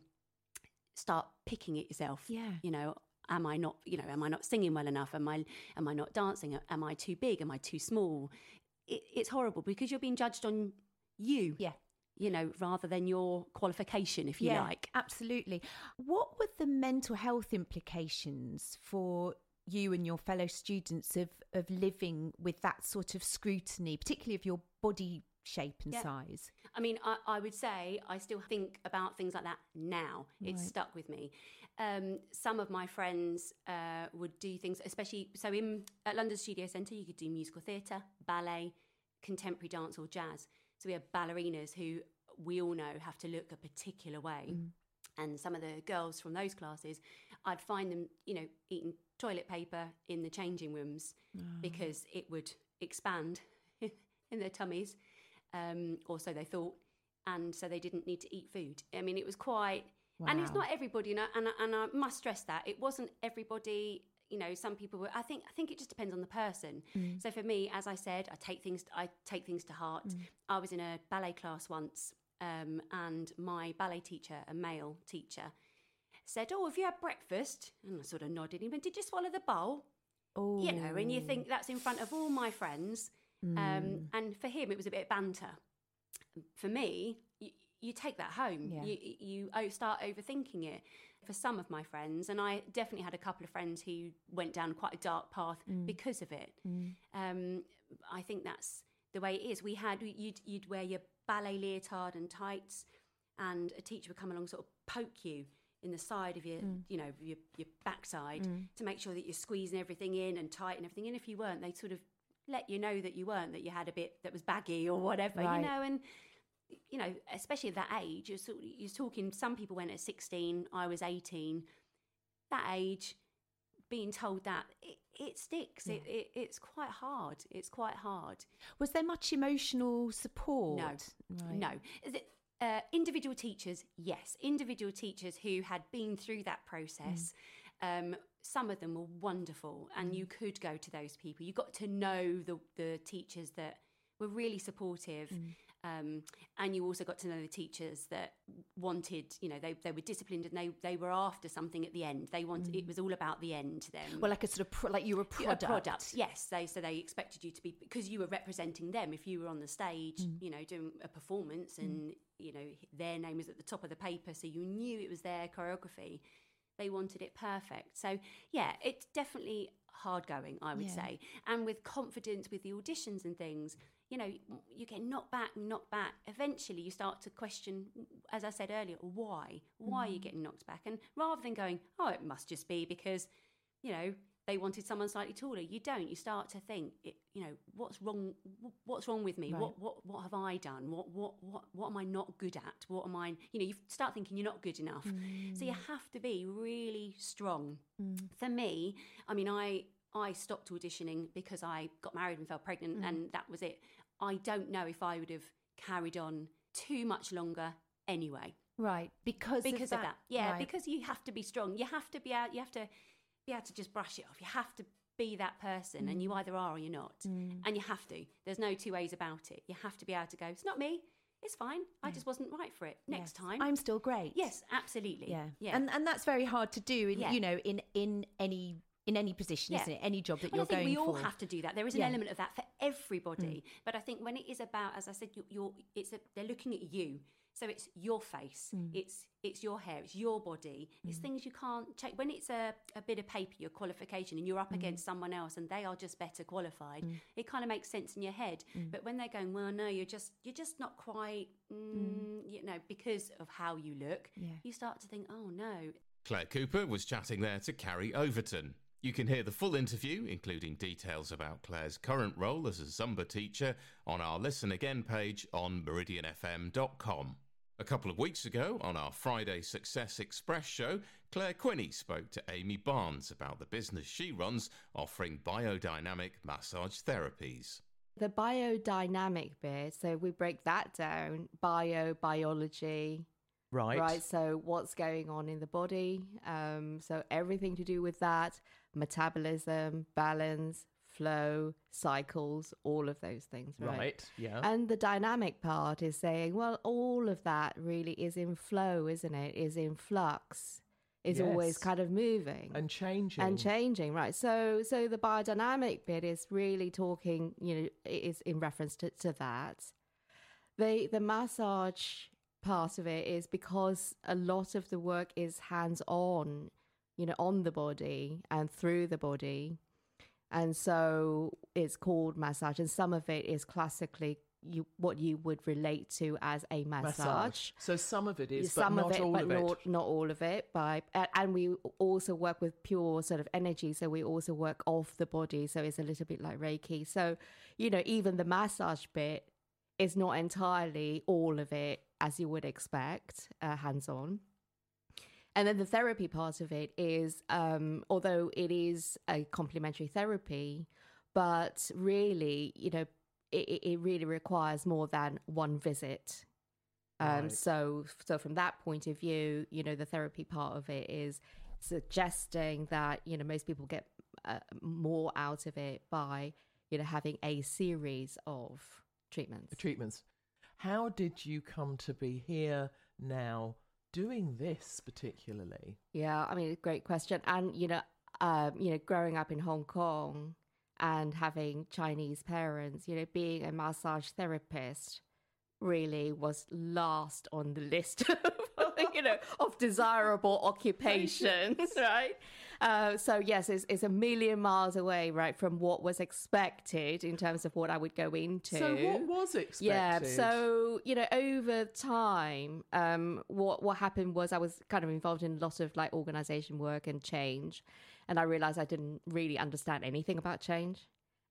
start picking at yourself. Yeah. You know, am I not, you know, am I not singing well enough? Am I, am I not dancing? Am I too big? Am I too small? It, it's horrible because you're being judged on you. Yeah. You know, rather than your qualification, if you yeah, like. Absolutely. What were the mental health implications for you and your fellow students of, of living with that sort of scrutiny, particularly of your body shape and yeah. size? I mean, I, I, would say I still think about things like that now. Right. It's stuck with me um, some of my friends uh, would do things, especially so in at London Studio Centre, you could do musical theatre, ballet, contemporary dance, or jazz. So we have ballerinas who we all know have to look a particular way. Mm. And some of the girls from those classes, I'd find them, you know, eating toilet paper in the changing rooms oh. because it would expand in their tummies, um, or so they thought, and so they didn't need to eat food. I mean, it was quite Wow. And it's not everybody, you know, and, and I must stress that it wasn't everybody. You know, some people were. I think. I think it just depends on the person. Mm. So for me, as I said, I take things. I take things to heart. Mm. I was in a ballet class once, um, and my ballet teacher, a male teacher, said, "Oh, have you had breakfast?" And I sort of nodded. He went, "Did you swallow the bowl?" Oh, you know, and you think that's in front of all my friends. Mm. Um, and for him, it was a bit of banter. For me, you take that home. Yeah. You you start overthinking it. For some of my friends, and I definitely had a couple of friends who went down quite a dark path mm. because of it. Mm. Um, I think that's the way it is. We had you'd you'd wear your ballet leotard and tights, and a teacher would come along, sort of poke you in the side of your, mm. you know, your your backside mm. to make sure that you're squeezing everything in and tight and everything. And if you weren't, they sort of let you know that you weren't, that you had a bit that was baggy or whatever, right. you know. And you know, especially at that age, you're, you're talking, some people went at 16, I was 18. That age, being told that, it, it sticks. Yeah. It, it, it's quite hard. It's quite hard. Was there much emotional support? No. Right. No. Uh, individual teachers, yes. Individual teachers who had been through that process. Mm. Um, some of them were wonderful, and mm. you could go to those people. You got to know the the teachers that were really supportive. Mm. Um, and you also got to know the teachers that wanted, you know, they, they were disciplined and they, they were after something at the end. They wanted, mm. it was all about the end to them. Well, like a sort of, pro, like you were a product. A product, yes. They, so they expected you to be, because you were representing them. If you were on the stage, mm. you know, doing a performance and, mm. you know, their name was at the top of the paper, so you knew it was their choreography. They wanted it perfect. So, yeah, it's definitely hard going, I would yeah. say. And with confidence with the auditions and things, you know, you get knocked back, knocked back. Eventually, you start to question, as I said earlier, why? Why mm. are you mm. getting knocked back? And rather than going, oh, it must just be because, you know, they wanted someone slightly taller. You don't. You start to think, you know, what's wrong? What's wrong with me? Right. What what what have I done? What what what what am I not good at? What am I? You know, you start thinking you're not good enough. So you Mm. have to be really strong. For me, I mean, I I stopped auditioning because I got married and fell pregnant, Mm. and that was it. I don't know if I would have carried on too much longer anyway Right, because because of that. Yeah, Right. because you have to be strong. You have to be out. You have to be able to just brush it off. You have to be that person, and you Mm. either are or you're not. And you have to. There's no two ways about it. You have to be able to go. It's not me. It's fine. I just wasn't right for it. Next Yes. time, I'm still great. Yes, absolutely. Yeah. yeah. And and that's very hard to do in Yeah. you know in in any in any position, Yeah. isn't it? Any job that Well, you're I think going we all for. have to do that. There is an Yeah. Mm. element of that for everybody. But I think when it is about, as I said, you're, you're it's a, they're looking at you. So it's your face, Mm. it's it's your hair, it's your body. It's things you can't check. When it's a, a bit of paper, your qualification, and you're Mm. up against someone else, and they are just better qualified, it kind of makes sense in your head. But when they're going, well, no, you're just you're just not quite, mm, you know, because of how you look, Yeah. you start to think, oh no, Claire Cooper was chatting there to Carrie Overton. You can hear the full interview, including details about Claire's current role as a Zumba teacher, on our Listen Again page on meridianfm.com. A couple of weeks ago, on our Friday Success Express show, Clare Quiney spoke to Amy Barnes about the business she runs offering biodynamic massage therapies. The biodynamic bit, so we break that down bio, biology, Right. right? So, what's going on in the body? Um, so, everything to do with that metabolism, balance, flow, cycles, all of those things, right? Right. Yeah. And the dynamic part is saying, well, all of that really is in flow, isn't it? Is in flux, is always kind of moving and changing. and changing right so so the biodynamic bit is really talking you know is in reference to, to that the the massage part of it is because a lot of the work is hands on you know on the body and through the body and so it's called massage and some of it is classically you what you would relate to as a massage So some of it is, some but not of it, all but of it. not not all of it. By and, and we also work with pure sort of energy, so we also work off the body, so it's a little bit like Reiki. So you know, even the massage bit is not entirely all of it as you would expect, uh, hands on. And then the therapy part of it is, um, although it is a complementary therapy, but really, you know, it, it really requires more than one visit. Um, Right. So, so from that point of view, you know, the therapy part of it is suggesting that you know most people get uh, more out of it by you know having a series of treatments. treatments. How did you come to be here now doing this particularly? Yeah, I mean, great question. And you know, um, you know, growing up in Hong Kong and having Chinese parents, you know, being a massage therapist really was last on the list of, you know of desirable occupations right uh, so yes it's, it's a million miles away right from what was expected in terms of what i would go into So what was expected? yeah. So you know, over time, um, what what happened was I was kind of involved in a lot of like organization work and change, and I realized I didn't really understand anything about change,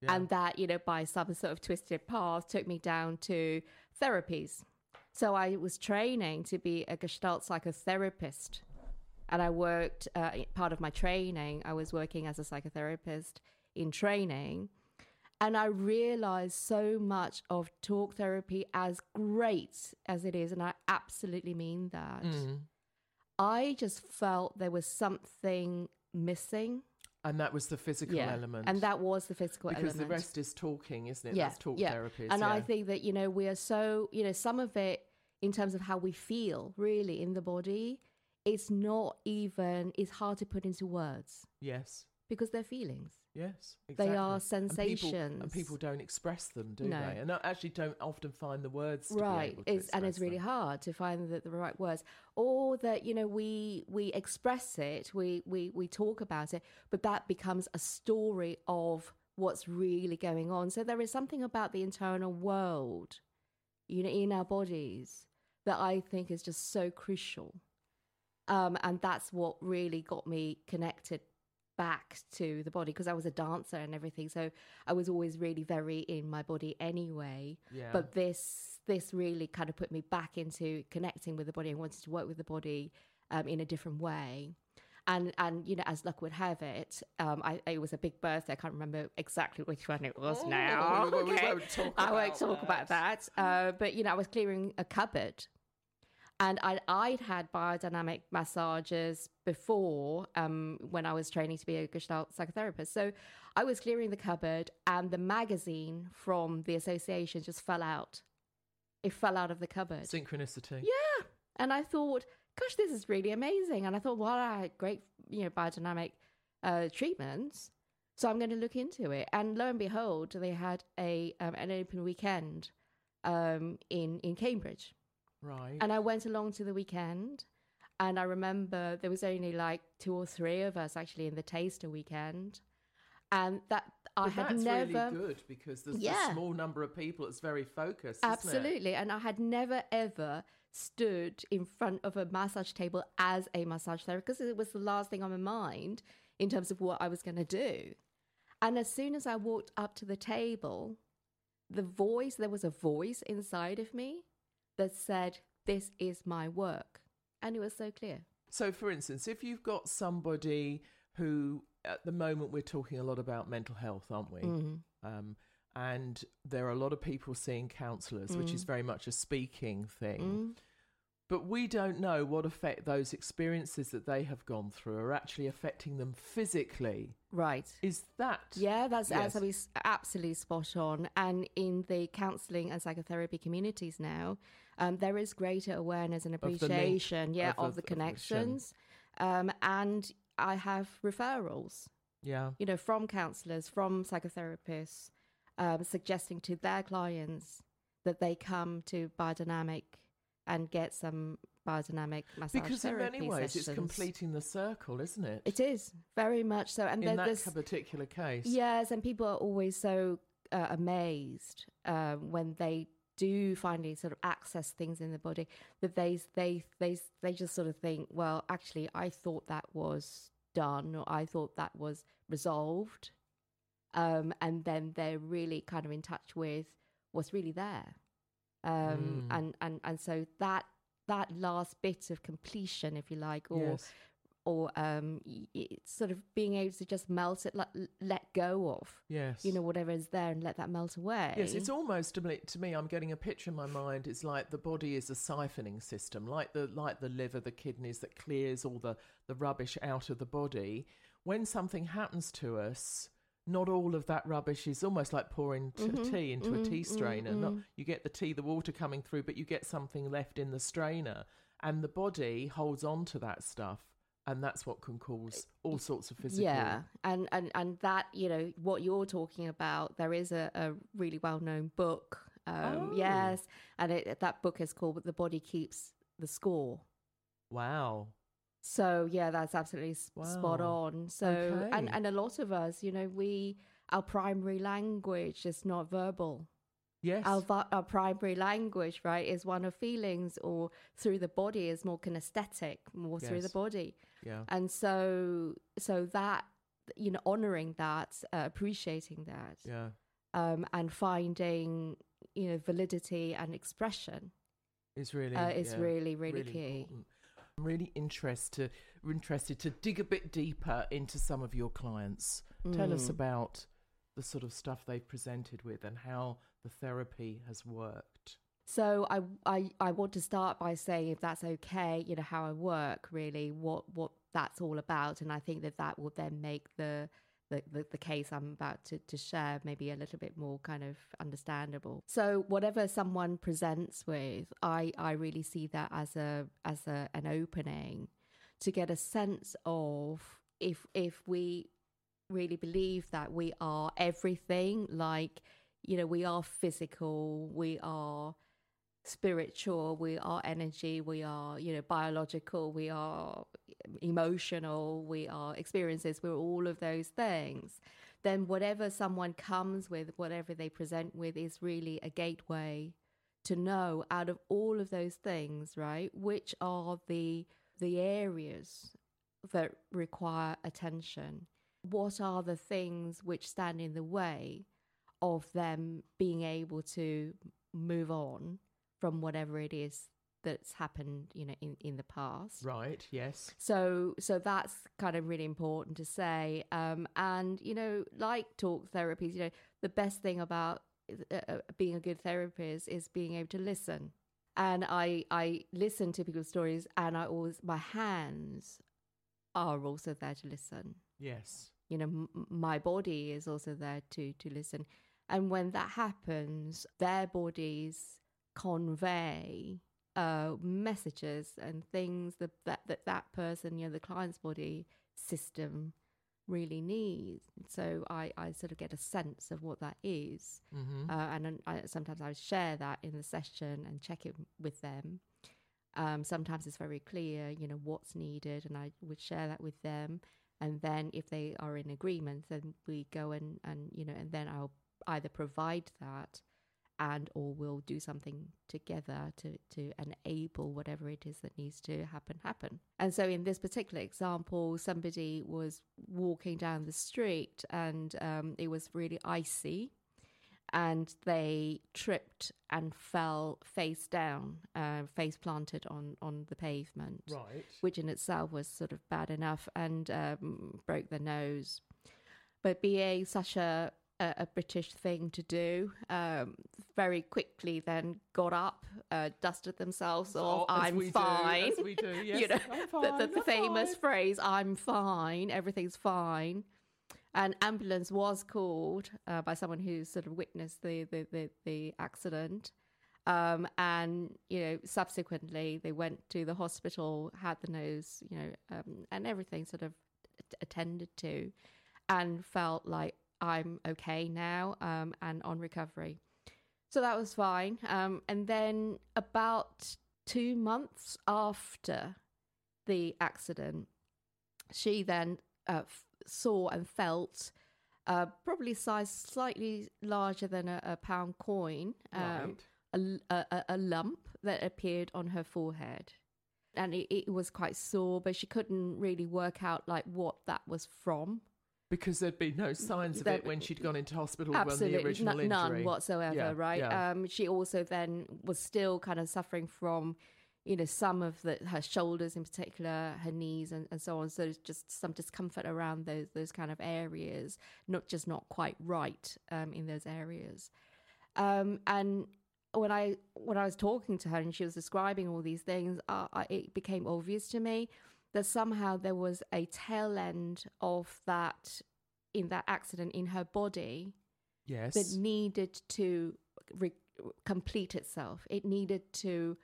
and that you know, by some sort of twisted path, took me down to therapies. So I was training to be a Gestalt psychotherapist, and I worked uh, part of my training. I was working as a psychotherapist in training. And I realized so much of talk therapy, as great as it is, and I absolutely mean that. Mm. I just felt there was something missing. And that was the physical yeah. element. And that was the physical because element. the rest is talking, isn't it? yeah, That's talk yeah. therapy. And I think that, you know, we are so, you know, some of it in terms of how we feel really in the body, it's not even, it's hard to put into words yes, because they're feelings. yes, They are exactly. And people- sensations. and people, don't express them, do No. they? And I actually don't often find the words to be right it's, and it's really them. hard to find the, the right words or that you know we we express it we we we talk about it but that becomes a story of what's really going on so there is something about the internal world you know in our bodies that i think is just so crucial um and that's what really got me connected back to the body because I was a dancer and everything. So I was always really very in my body anyway. Yeah. But this this really kind of put me back into connecting with the body and wanting to work with the body um, in a different way. And and you know, as luck would have it, um, I it was a big birthday. I can't remember exactly which one it was Oh, now. Okay. I won't talk about that. Uh, but you know, I was clearing a cupboard, and I I'd had biodynamic massages before um, when I was training to be a Gestalt psychotherapist. So I was clearing the cupboard, and the magazine from the association just fell out. It fell out of the cupboard. Synchronicity. Yeah. And I thought, gosh, this is really amazing. And I thought, well, I had great, you know, biodynamic uh, treatments. So I'm going to look into it. And lo and behold, they had a um, an open weekend um, in in Cambridge. Right. And I went along to the weekend. And I remember there was only like two or three of us actually in the taster weekend. And that I But had never. that's really good because there's Yeah. a small number of people. It's very focused. isn't it? Absolutely. And I had never ever stood in front of a massage table as a massage therapist because it was the last thing on my mind in terms of what I was going to do. And as soon as I walked up to the table, the voice, there was a voice inside of me that said, This is my work. And it was so clear. So, for instance, if you've got somebody who, at the moment, we're talking a lot about mental health, aren't we? Mhm. Um, and there are a lot of people seeing counsellors, which is Mm. very much a speaking thing. Mm. But we don't know what effect those experiences that they have gone through are actually affecting them physically. Right. Is that? Yeah, that's Yes. absolutely, absolutely spot on. And in the counselling and psychotherapy communities now, um, there is greater awareness and appreciation, yeah, of- of, of- the of the connections. Um, and I have referrals, Yeah. you know, from counsellors, from psychotherapists, um, suggesting to their clients that they come to biodynamic and get some biodynamic massage Because in many ways, it's completing the circle, isn't it? It is very much so, and in that particular case. Yes, and people are always so uh, amazed um, when they do finally sort of access things in the body that they they they they just sort of think, well, actually, I thought that was done, or I thought that was resolved, um, and then they're really kind of in touch with what's really there, um, Mm. and and and so that that last bit of completion, if you like, or Yes. or um, sort of being able to just melt it, let, let go of, Yes. you know, whatever is there and let that melt away. Yes, it's almost to me, to me. I'm getting a picture in my mind. It's like the body is a siphoning system, like the like the liver, the kidneys that clears all the the rubbish out of the body. When something happens to us, not all of that rubbish is almost like pouring t- Mhm, tea into a mhm, tea strainer. Not mhm. you get the tea, the water coming through, but you get something left in the strainer, and the body holds on to that stuff, and that's what can cause all sorts of physical. Yeah, and, and and that you know what you're talking about. There is a, a really well known book. Um, Oh. Yes, and it, that book is called "The Body Keeps the Score." Wow. So yeah, that's absolutely s- spot on. So and Okay. and a lot of us, you know, we our primary language is not verbal. Yes. Our, our primary language, right, is one of feelings, or through the body is more kinesthetic, more through the body. Yeah. And so, so that you know, honoring that, uh, appreciating that, Yeah. um, and finding you know validity and expression is really uh, is yeah, really really, key. important. I'm really interested interested to dig a bit deeper into some of your clients. Tell us Mm. about the sort of stuff they've presented with and how the therapy has worked. So I, I I want to start by saying if that's okay, you know how I work really, what what that's all about, and I think that that will then make the the, the, case I'm about to, to share maybe a little bit more kind of understandable. So whatever someone presents with, I, I really see that as a as a, an opening to get a sense of if if we really believe that we are everything, like you know, we are physical, we are spiritual, we are energy, we are, you know, biological, we are emotional, we are experiences, we're all of those things. Then whatever someone comes with, whatever they present with, is really a gateway to know out of all of those things, right, which are the the areas that require attention what are the things which stand in the way of them being able to move on from whatever it is that's happened you know in, in the past. Right yes. So so that's kind of really important to say. Um and you know like talk therapies you know the best thing about uh, uh, being a good therapist is being able to listen. And i i listen to people's stories and i always my hands are also there to listen. Yes. You know m- my body is also there to to listen. And when that happens their bodies convey uh, messages and things that, that that that person, you know, the client's body system really needs. So I, I sort of get a sense of what that is. Mm-hmm. Uh, and I, sometimes I share that in the session and check it with them. Um, sometimes it's very clear, you know, what's needed, and I would share that with them. And then if they are in agreement, then we go and, and you know, and then I'll either provide that and or we'll do something together to to enable whatever it is that needs to happen happen. And so in this particular example somebody was walking down the street and um, it was really icy and they tripped and fell face down uh, face planted on on the pavement right. which in itself was sort of bad enough and um, broke their nose. But being such a a, British thing to do. Um, very quickly, then got up, uh, dusted themselves off. I'm fine. Do, we do. Yes, you know, fine, the, the, the famous fine. phrase, "I'm fine. Everything's fine." An ambulance was called uh, by someone who sort of witnessed the the the, the accident. Um, and you know, subsequently they went to the hospital, had the nose, you know, um, and everything sort of attended to, and felt like I'm okay now um, and on recovery. So that was fine. Um, and then about two months after the accident, she then uh, f- saw and felt uh, probably size slightly larger than a, a pound coin, um, right. a, a, a, lump that appeared on her forehead. And it, it was quite sore, but she couldn't really work out like what that was from because there'd been no signs of There- it when she'd gone into hospital absolutely when the original n- none injury. whatsoever Yeah, right yeah. um she also then was still kind of suffering from you know some of the her shoulders in particular her knees and, and so on so just some discomfort around those those kind of areas not just not quite right um in those areas um and when I when I was talking to her and she was describing all these things, uh, I, it became obvious to me that somehow there was a tail end of that in that accident in her body yes. that needed to re- complete itself. It needed to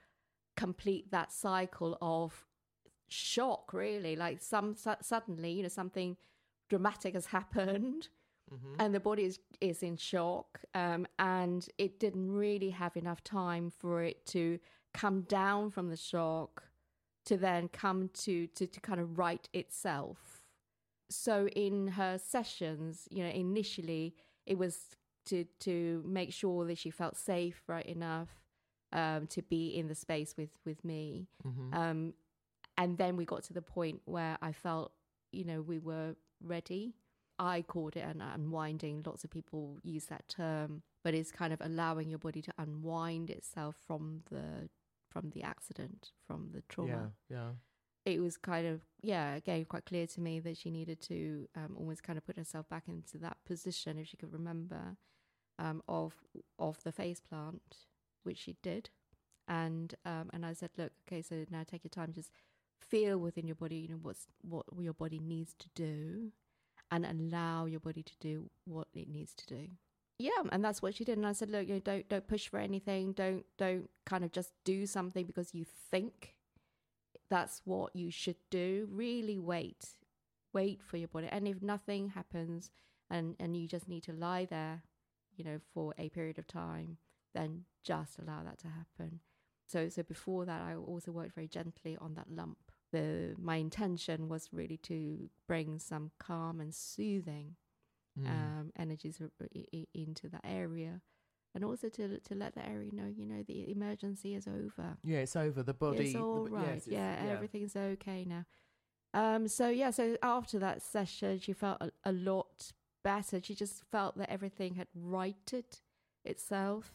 complete that cycle of shock, really. Like some su- suddenly, you know, something dramatic has happened, Mhm. and the body is is in shock, um, and it didn't really have enough time for it to come down from the shock to then come to to, to kind of right itself. So in her sessions, you know, initially it was to to make sure that she felt safe, right enough, um, to be in the space with with me. Mhm. Um, and then we got to the point where I felt, you know, we were ready. I called it an unwinding. Lots of people use that term, but it's kind of allowing your body to unwind itself from the from the accident, from the trauma. Yeah, yeah. it was kind of yeah again quite clear to me that she needed to um, almost kind of put herself back into that position if she could remember um, of of the face plant which she did. And um, and I said look okay so now take your time. Just feel within your body you know what's what your body needs to do and allow your body to do what it needs to do yeah and that's what she did and i said look you know, don't don't push for anything don't don't kind of just do something because you think that's what you should do. Really wait wait for your body and if nothing happens and and you just need to lie there you know for a period of time then just allow that to happen. So so before that i also worked very gently on that lump. The my intention was really to bring some calm and soothing Mm. um, energies r- i- i- into that area and also to to let the area know you know the emergency is over yeah, it's over. The body. it's all the, right yes, it's- yeah, everything's okay now Um, so yeah, so after that session, she felt a, a lot better. She just felt that everything had righted itself.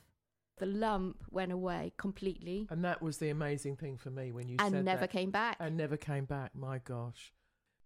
The lump went away completely And that was the amazing thing for me when you and never that. came back. And never came back. My gosh.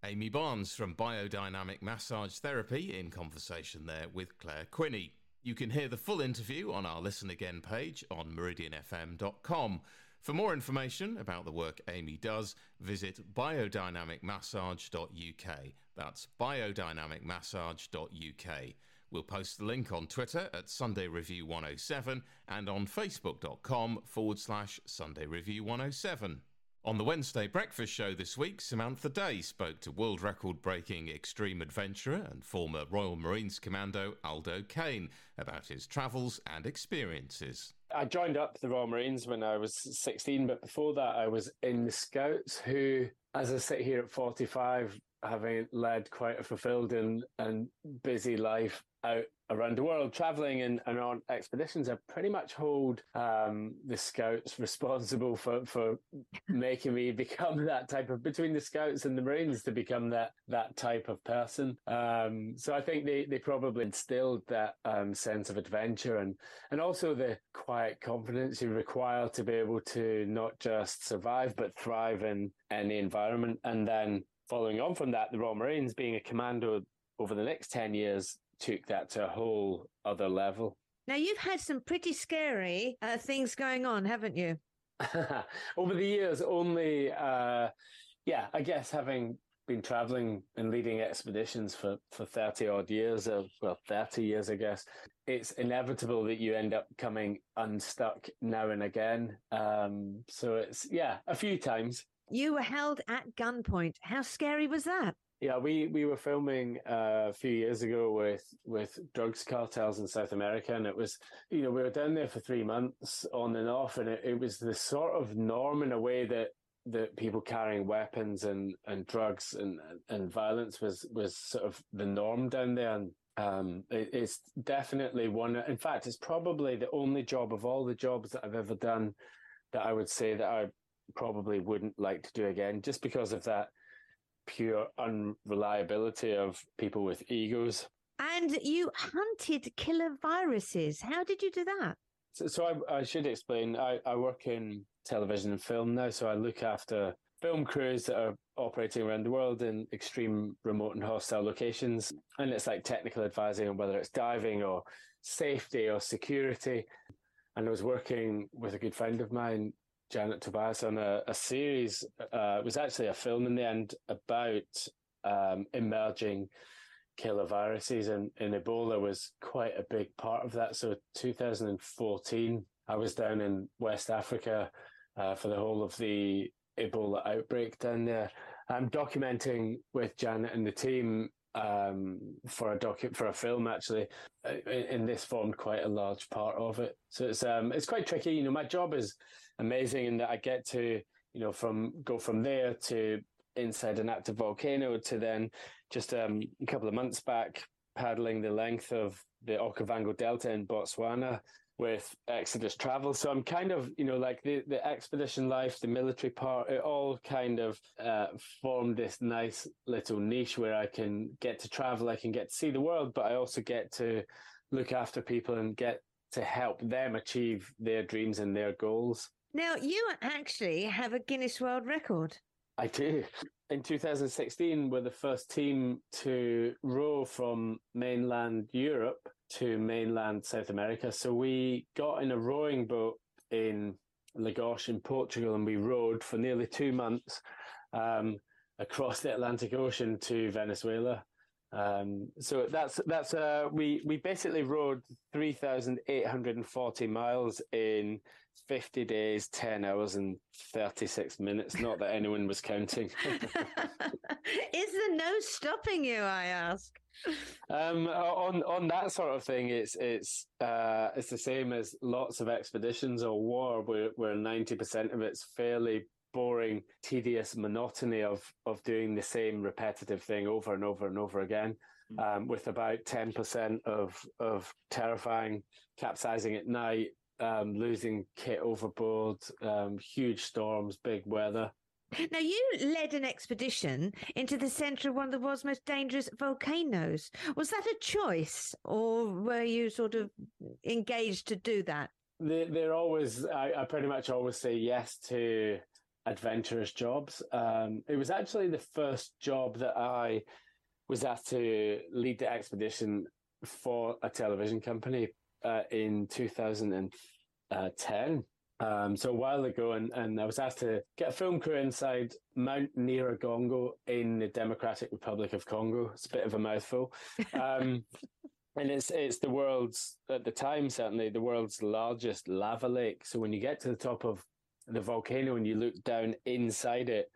Amy Barnes from Biodynamic Massage Therapy in conversation there with Clare Quiney. You can hear the full interview on our Listen Again page on meridianfm.com. For more information about the work Amy does, visit biodynamicmassage.uk. That's biodynamicmassage.uk. We'll post the link on Twitter at Sunday Review 107 and on facebook.com forward slash Sunday Review 107. On the Wednesday breakfast show this week, Samantha Day spoke to world record breaking extreme adventurer and former Royal Marines Commando Aldo Kane about his travels and experiences. I joined up the Royal Marines when I was 16, but before that, I was in the Scouts, who, as I sit here at 45, having led quite a fulfilled and, and busy life out around the world, traveling and, and on expeditions, I pretty much hold um, the Scouts responsible for, for making me become that type of between the Scouts and the Marines to become that that type of person. Um, so I think they, they probably instilled that um, sense of adventure and and also the quiet confidence you require to be able to not just survive but thrive in any environment. And then following on from that, the Royal Marines being a commando over the next ten years took that to a whole other level. Now, you've had some pretty scary uh, things going on, haven't you? Over the years, only, uh, yeah, I guess having been traveling and leading expeditions for, for 30 odd years, uh, well, 30 years, I guess, it's inevitable that you end up coming unstuck now and again. Um, so it's, yeah, a few times. You were held at gunpoint. How scary was that? Yeah, we, we were filming uh, a few years ago with with drugs cartels in South America, and it was you know we were down there for three months on and off, and it, it was the sort of norm in a way that that people carrying weapons and, and drugs and and violence was was sort of the norm down there, and um, it, it's definitely one. In fact, it's probably the only job of all the jobs that I've ever done that I would say that I probably wouldn't like to do again, just because of that pure unreliability of people with egos. And you hunted killer viruses. How did you do that? So, so I, I, should explain. I, I work in television and film now, so I look after film crews that are operating around the world in extreme remote and hostile locations. And it's like technical advising on whether it's diving or safety or security. And I was working with a good friend of mine Janet Tobias on a, a series. Uh, it was actually a film in the end about um, emerging killer viruses, and, and Ebola was quite a big part of that. So, 2014, I was down in West Africa uh, for the whole of the Ebola outbreak down there. I'm documenting with Janet and the team um, for a docu- for a film actually, and this formed quite a large part of it. So it's um, it's quite tricky. You know, my job is amazing in that I get to you know from go from there to inside an active volcano to then just um, a couple of months back paddling the length of the Okavango Delta in Botswana with Exodus travel. So I'm kind of, you know, like the, the expedition life, the military part, it all kind of uh, formed this nice little niche where I can get to travel, I can get to see the world, but I also get to look after people and get to help them achieve their dreams and their goals. Now, you actually have a Guinness World Record. I do. In 2016, we're the first team to row from mainland Europe to mainland South America. So we got in a rowing boat in Lagos in Portugal and we rowed for nearly two months um, across the Atlantic Ocean to Venezuela. Um, so that's that's uh, we we basically rowed three thousand eight hundred and forty miles in fifty days, ten hours, and thirty six minutes. Not that anyone was counting. Is there no stopping you? I ask. Um, on on that sort of thing, it's it's uh, it's the same as lots of expeditions or war, where where ninety percent of it's fairly boring, tedious monotony of of doing the same repetitive thing over and over and over again. Um, with about ten percent of of terrifying capsizing at night, um, losing kit overboard, um, huge storms, big weather. Now, you led an expedition into the centre of one of the world's most dangerous volcanoes. Was that a choice, or were you sort of engaged to do that? They, they're always, I, I pretty much always say yes to adventurous jobs. Um, it was actually the first job that I was asked to lead the expedition for a television company uh, in 2010. Um, so a while ago, and, and I was asked to get a film crew inside Mount Nyiragongo in the Democratic Republic of Congo. It's a bit of a mouthful. Um, and it's it's the world's at the time certainly the world's largest lava lake. So when you get to the top of the volcano and you look down inside it,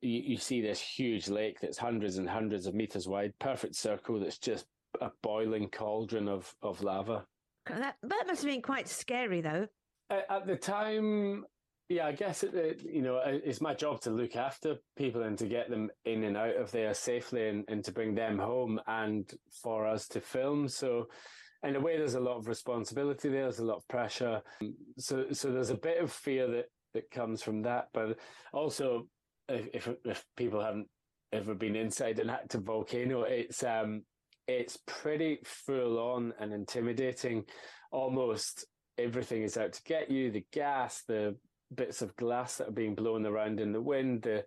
you, you see this huge lake that's hundreds and hundreds of meters wide, perfect circle that's just a boiling cauldron of of lava. That that must have been quite scary, though. At the time, yeah, I guess it, you know it's my job to look after people and to get them in and out of there safely and, and to bring them home and for us to film. So, in a way, there's a lot of responsibility there. There's a lot of pressure. So, so there's a bit of fear that that comes from that, but also if if people haven't ever been inside an active volcano, it's um it's pretty full on and intimidating. Almost everything is out to get you. The gas, the bits of glass that are being blown around in the wind, the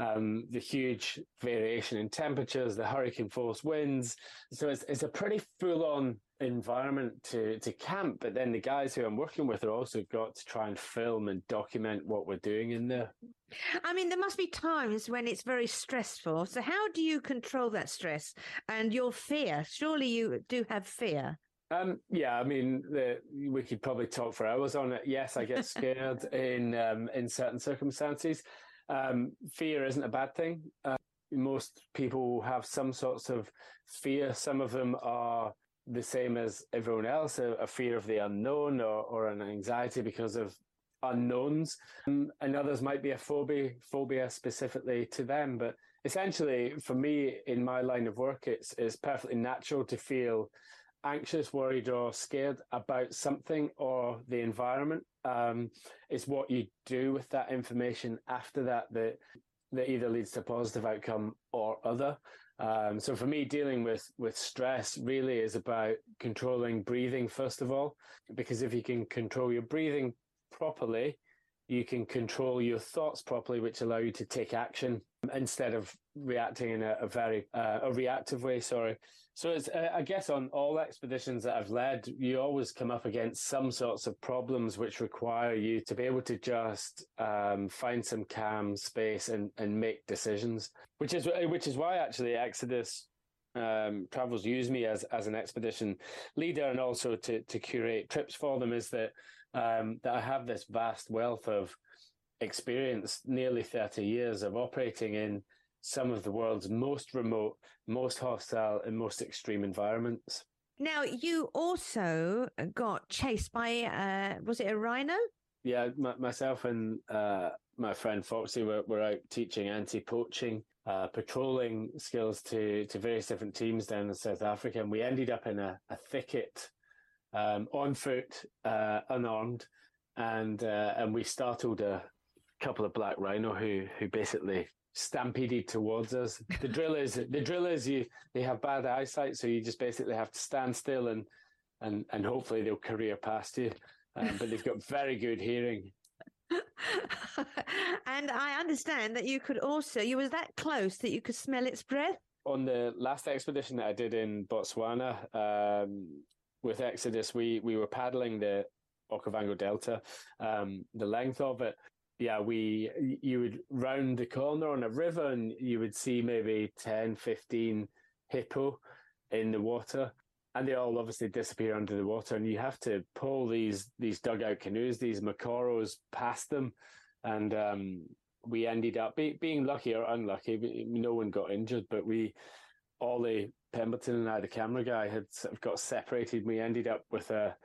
um, the huge variation in temperatures, the hurricane force winds. So it's, it's a pretty full on environment to, to camp. But then the guys who I'm working with are also got to try and film and document what we're doing in there. I mean, there must be times when it's very stressful. So, how do you control that stress and your fear? Surely you do have fear. Um, yeah, I mean, the, we could probably talk for hours on it. Yes, I get scared in um, in certain circumstances. Um, fear isn't a bad thing. Uh, most people have some sorts of fear. Some of them are the same as everyone else, a, a fear of the unknown or, or an anxiety because of unknowns. Um, and others might be a phobia, phobia specifically to them. But essentially, for me, in my line of work, it's, it's perfectly natural to feel anxious, worried, or scared about something or the environment. Um, it's what you do with that information after that that that either leads to positive outcome or other. Um, so for me, dealing with with stress really is about controlling breathing first of all, because if you can control your breathing properly, you can control your thoughts properly, which allow you to take action instead of reacting in a, a very uh, a reactive way. Sorry. So it's uh, I guess on all expeditions that I've led, you always come up against some sorts of problems which require you to be able to just um, find some calm space and and make decisions. Which is which is why actually Exodus um, travels use me as as an expedition leader and also to to curate trips for them is that um, that I have this vast wealth of experience, nearly 30 years of operating in some of the world's most remote, most hostile, and most extreme environments. Now, you also got chased by, uh, was it a rhino? Yeah, m- myself and uh, my friend Foxy were, were out teaching anti poaching, uh, patrolling skills to, to various different teams down in South Africa. And we ended up in a, a thicket um, on foot, uh, unarmed, and uh, and we startled a couple of black rhino who who basically stampeded towards us. The drill is the drill is you they have bad eyesight, so you just basically have to stand still and and and hopefully they'll career past you. Um, but they've got very good hearing. and I understand that you could also you was that close that you could smell its breath. On the last expedition that I did in Botswana, um, with Exodus, we we were paddling the Okavango Delta, um, the length of it. Yeah, we you would round the corner on a river and you would see maybe 10, 15 hippo in the water. And they all obviously disappear under the water, and you have to pull these these dugout canoes, these makoros, past them. And um, we ended up be, being lucky or unlucky. No one got injured, but we Ollie Pemberton and I, the camera guy, had sort of got separated. We ended up with a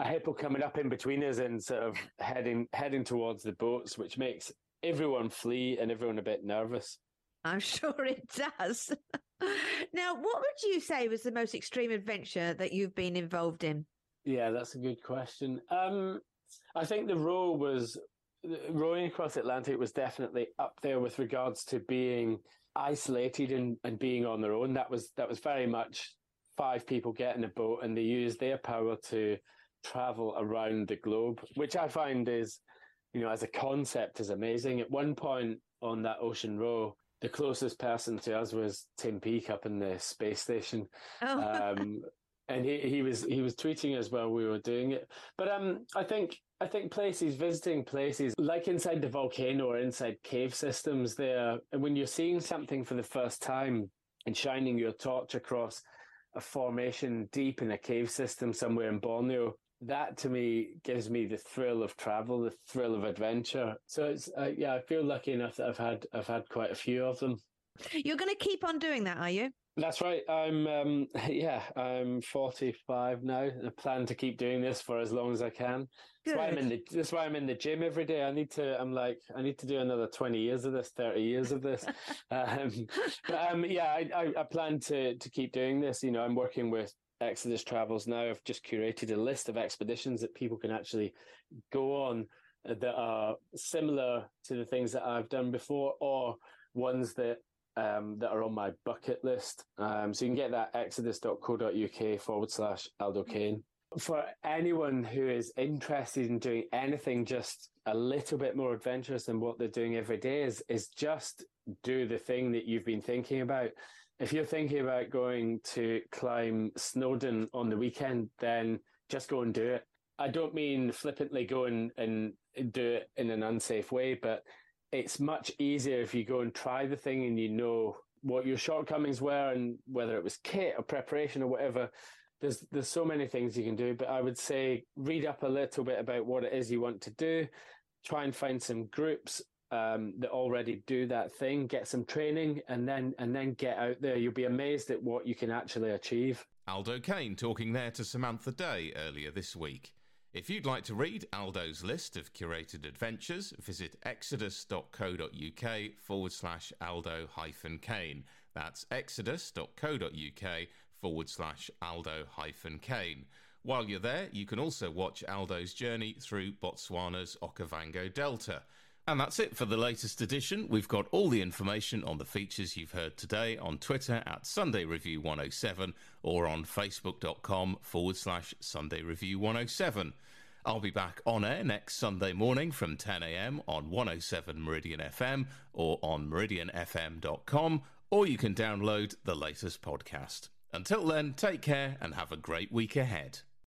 a hippo coming up in between us and sort of heading heading towards the boats, which makes everyone flee and everyone a bit nervous. I'm sure it does. now, what would you say was the most extreme adventure that you've been involved in? Yeah, that's a good question. Um, I think the row was rowing across Atlantic was definitely up there with regards to being isolated and, and being on their own. That was that was very much five people get in a boat and they use their power to travel around the globe, which I find is, you know, as a concept is amazing. At one point on that ocean row, the closest person to us was Tim Peake up in the space station. Oh. Um, and he, he was he was tweeting us while we were doing it. But um, I think I think places visiting places like inside the volcano or inside cave systems there, and when you're seeing something for the first time and shining your torch across a formation deep in a cave system somewhere in Borneo, that to me gives me the thrill of travel, the thrill of adventure. So it's uh, yeah, I feel lucky enough that I've had I've had quite a few of them. You're going to keep on doing that, are you? That's right. I'm um, yeah, I'm 45 now. I plan to keep doing this for as long as I can. Good. That's why I'm in the that's why I'm in the gym every day. I need to I'm like I need to do another 20 years of this, 30 years of this. um, but um, yeah, I, I, I plan to to keep doing this. You know, I'm working with Exodus Travels now. I've just curated a list of expeditions that people can actually go on that are similar to the things that I've done before or ones that um, that are on my bucket list. Um, so you can get that exodus.co.uk forward slash Aldo Kane. For anyone who is interested in doing anything just a little bit more adventurous than what they're doing every day is, is just do the thing that you've been thinking about. If you're thinking about going to climb Snowdon on the weekend, then just go and do it. I don't mean flippantly go and, and do it in an unsafe way, but it's much easier if you go and try the thing and you know what your shortcomings were and whether it was kit or preparation or whatever. There's there's so many things you can do, but I would say read up a little bit about what it is you want to do. Try and find some groups um, that already do that thing. Get some training, and then and then get out there. You'll be amazed at what you can actually achieve. Aldo Kane talking there to Samantha Day earlier this week. If you'd like to read Aldo's list of curated adventures, visit exodus.co.uk forward slash Aldo hyphen Kane. That's exodus.co.uk forward slash Aldo hyphen Kane. While you're there, you can also watch Aldo's journey through Botswana's Okavango Delta. And that's it for the latest edition. We've got all the information on the features you've heard today on Twitter at Sunday Review 107 or on facebook.com forward slash Sunday Review 107. I'll be back on air next Sunday morning from 10am on 107 Meridian FM or on meridianfm.com, or you can download the latest podcast. Until then, take care and have a great week ahead.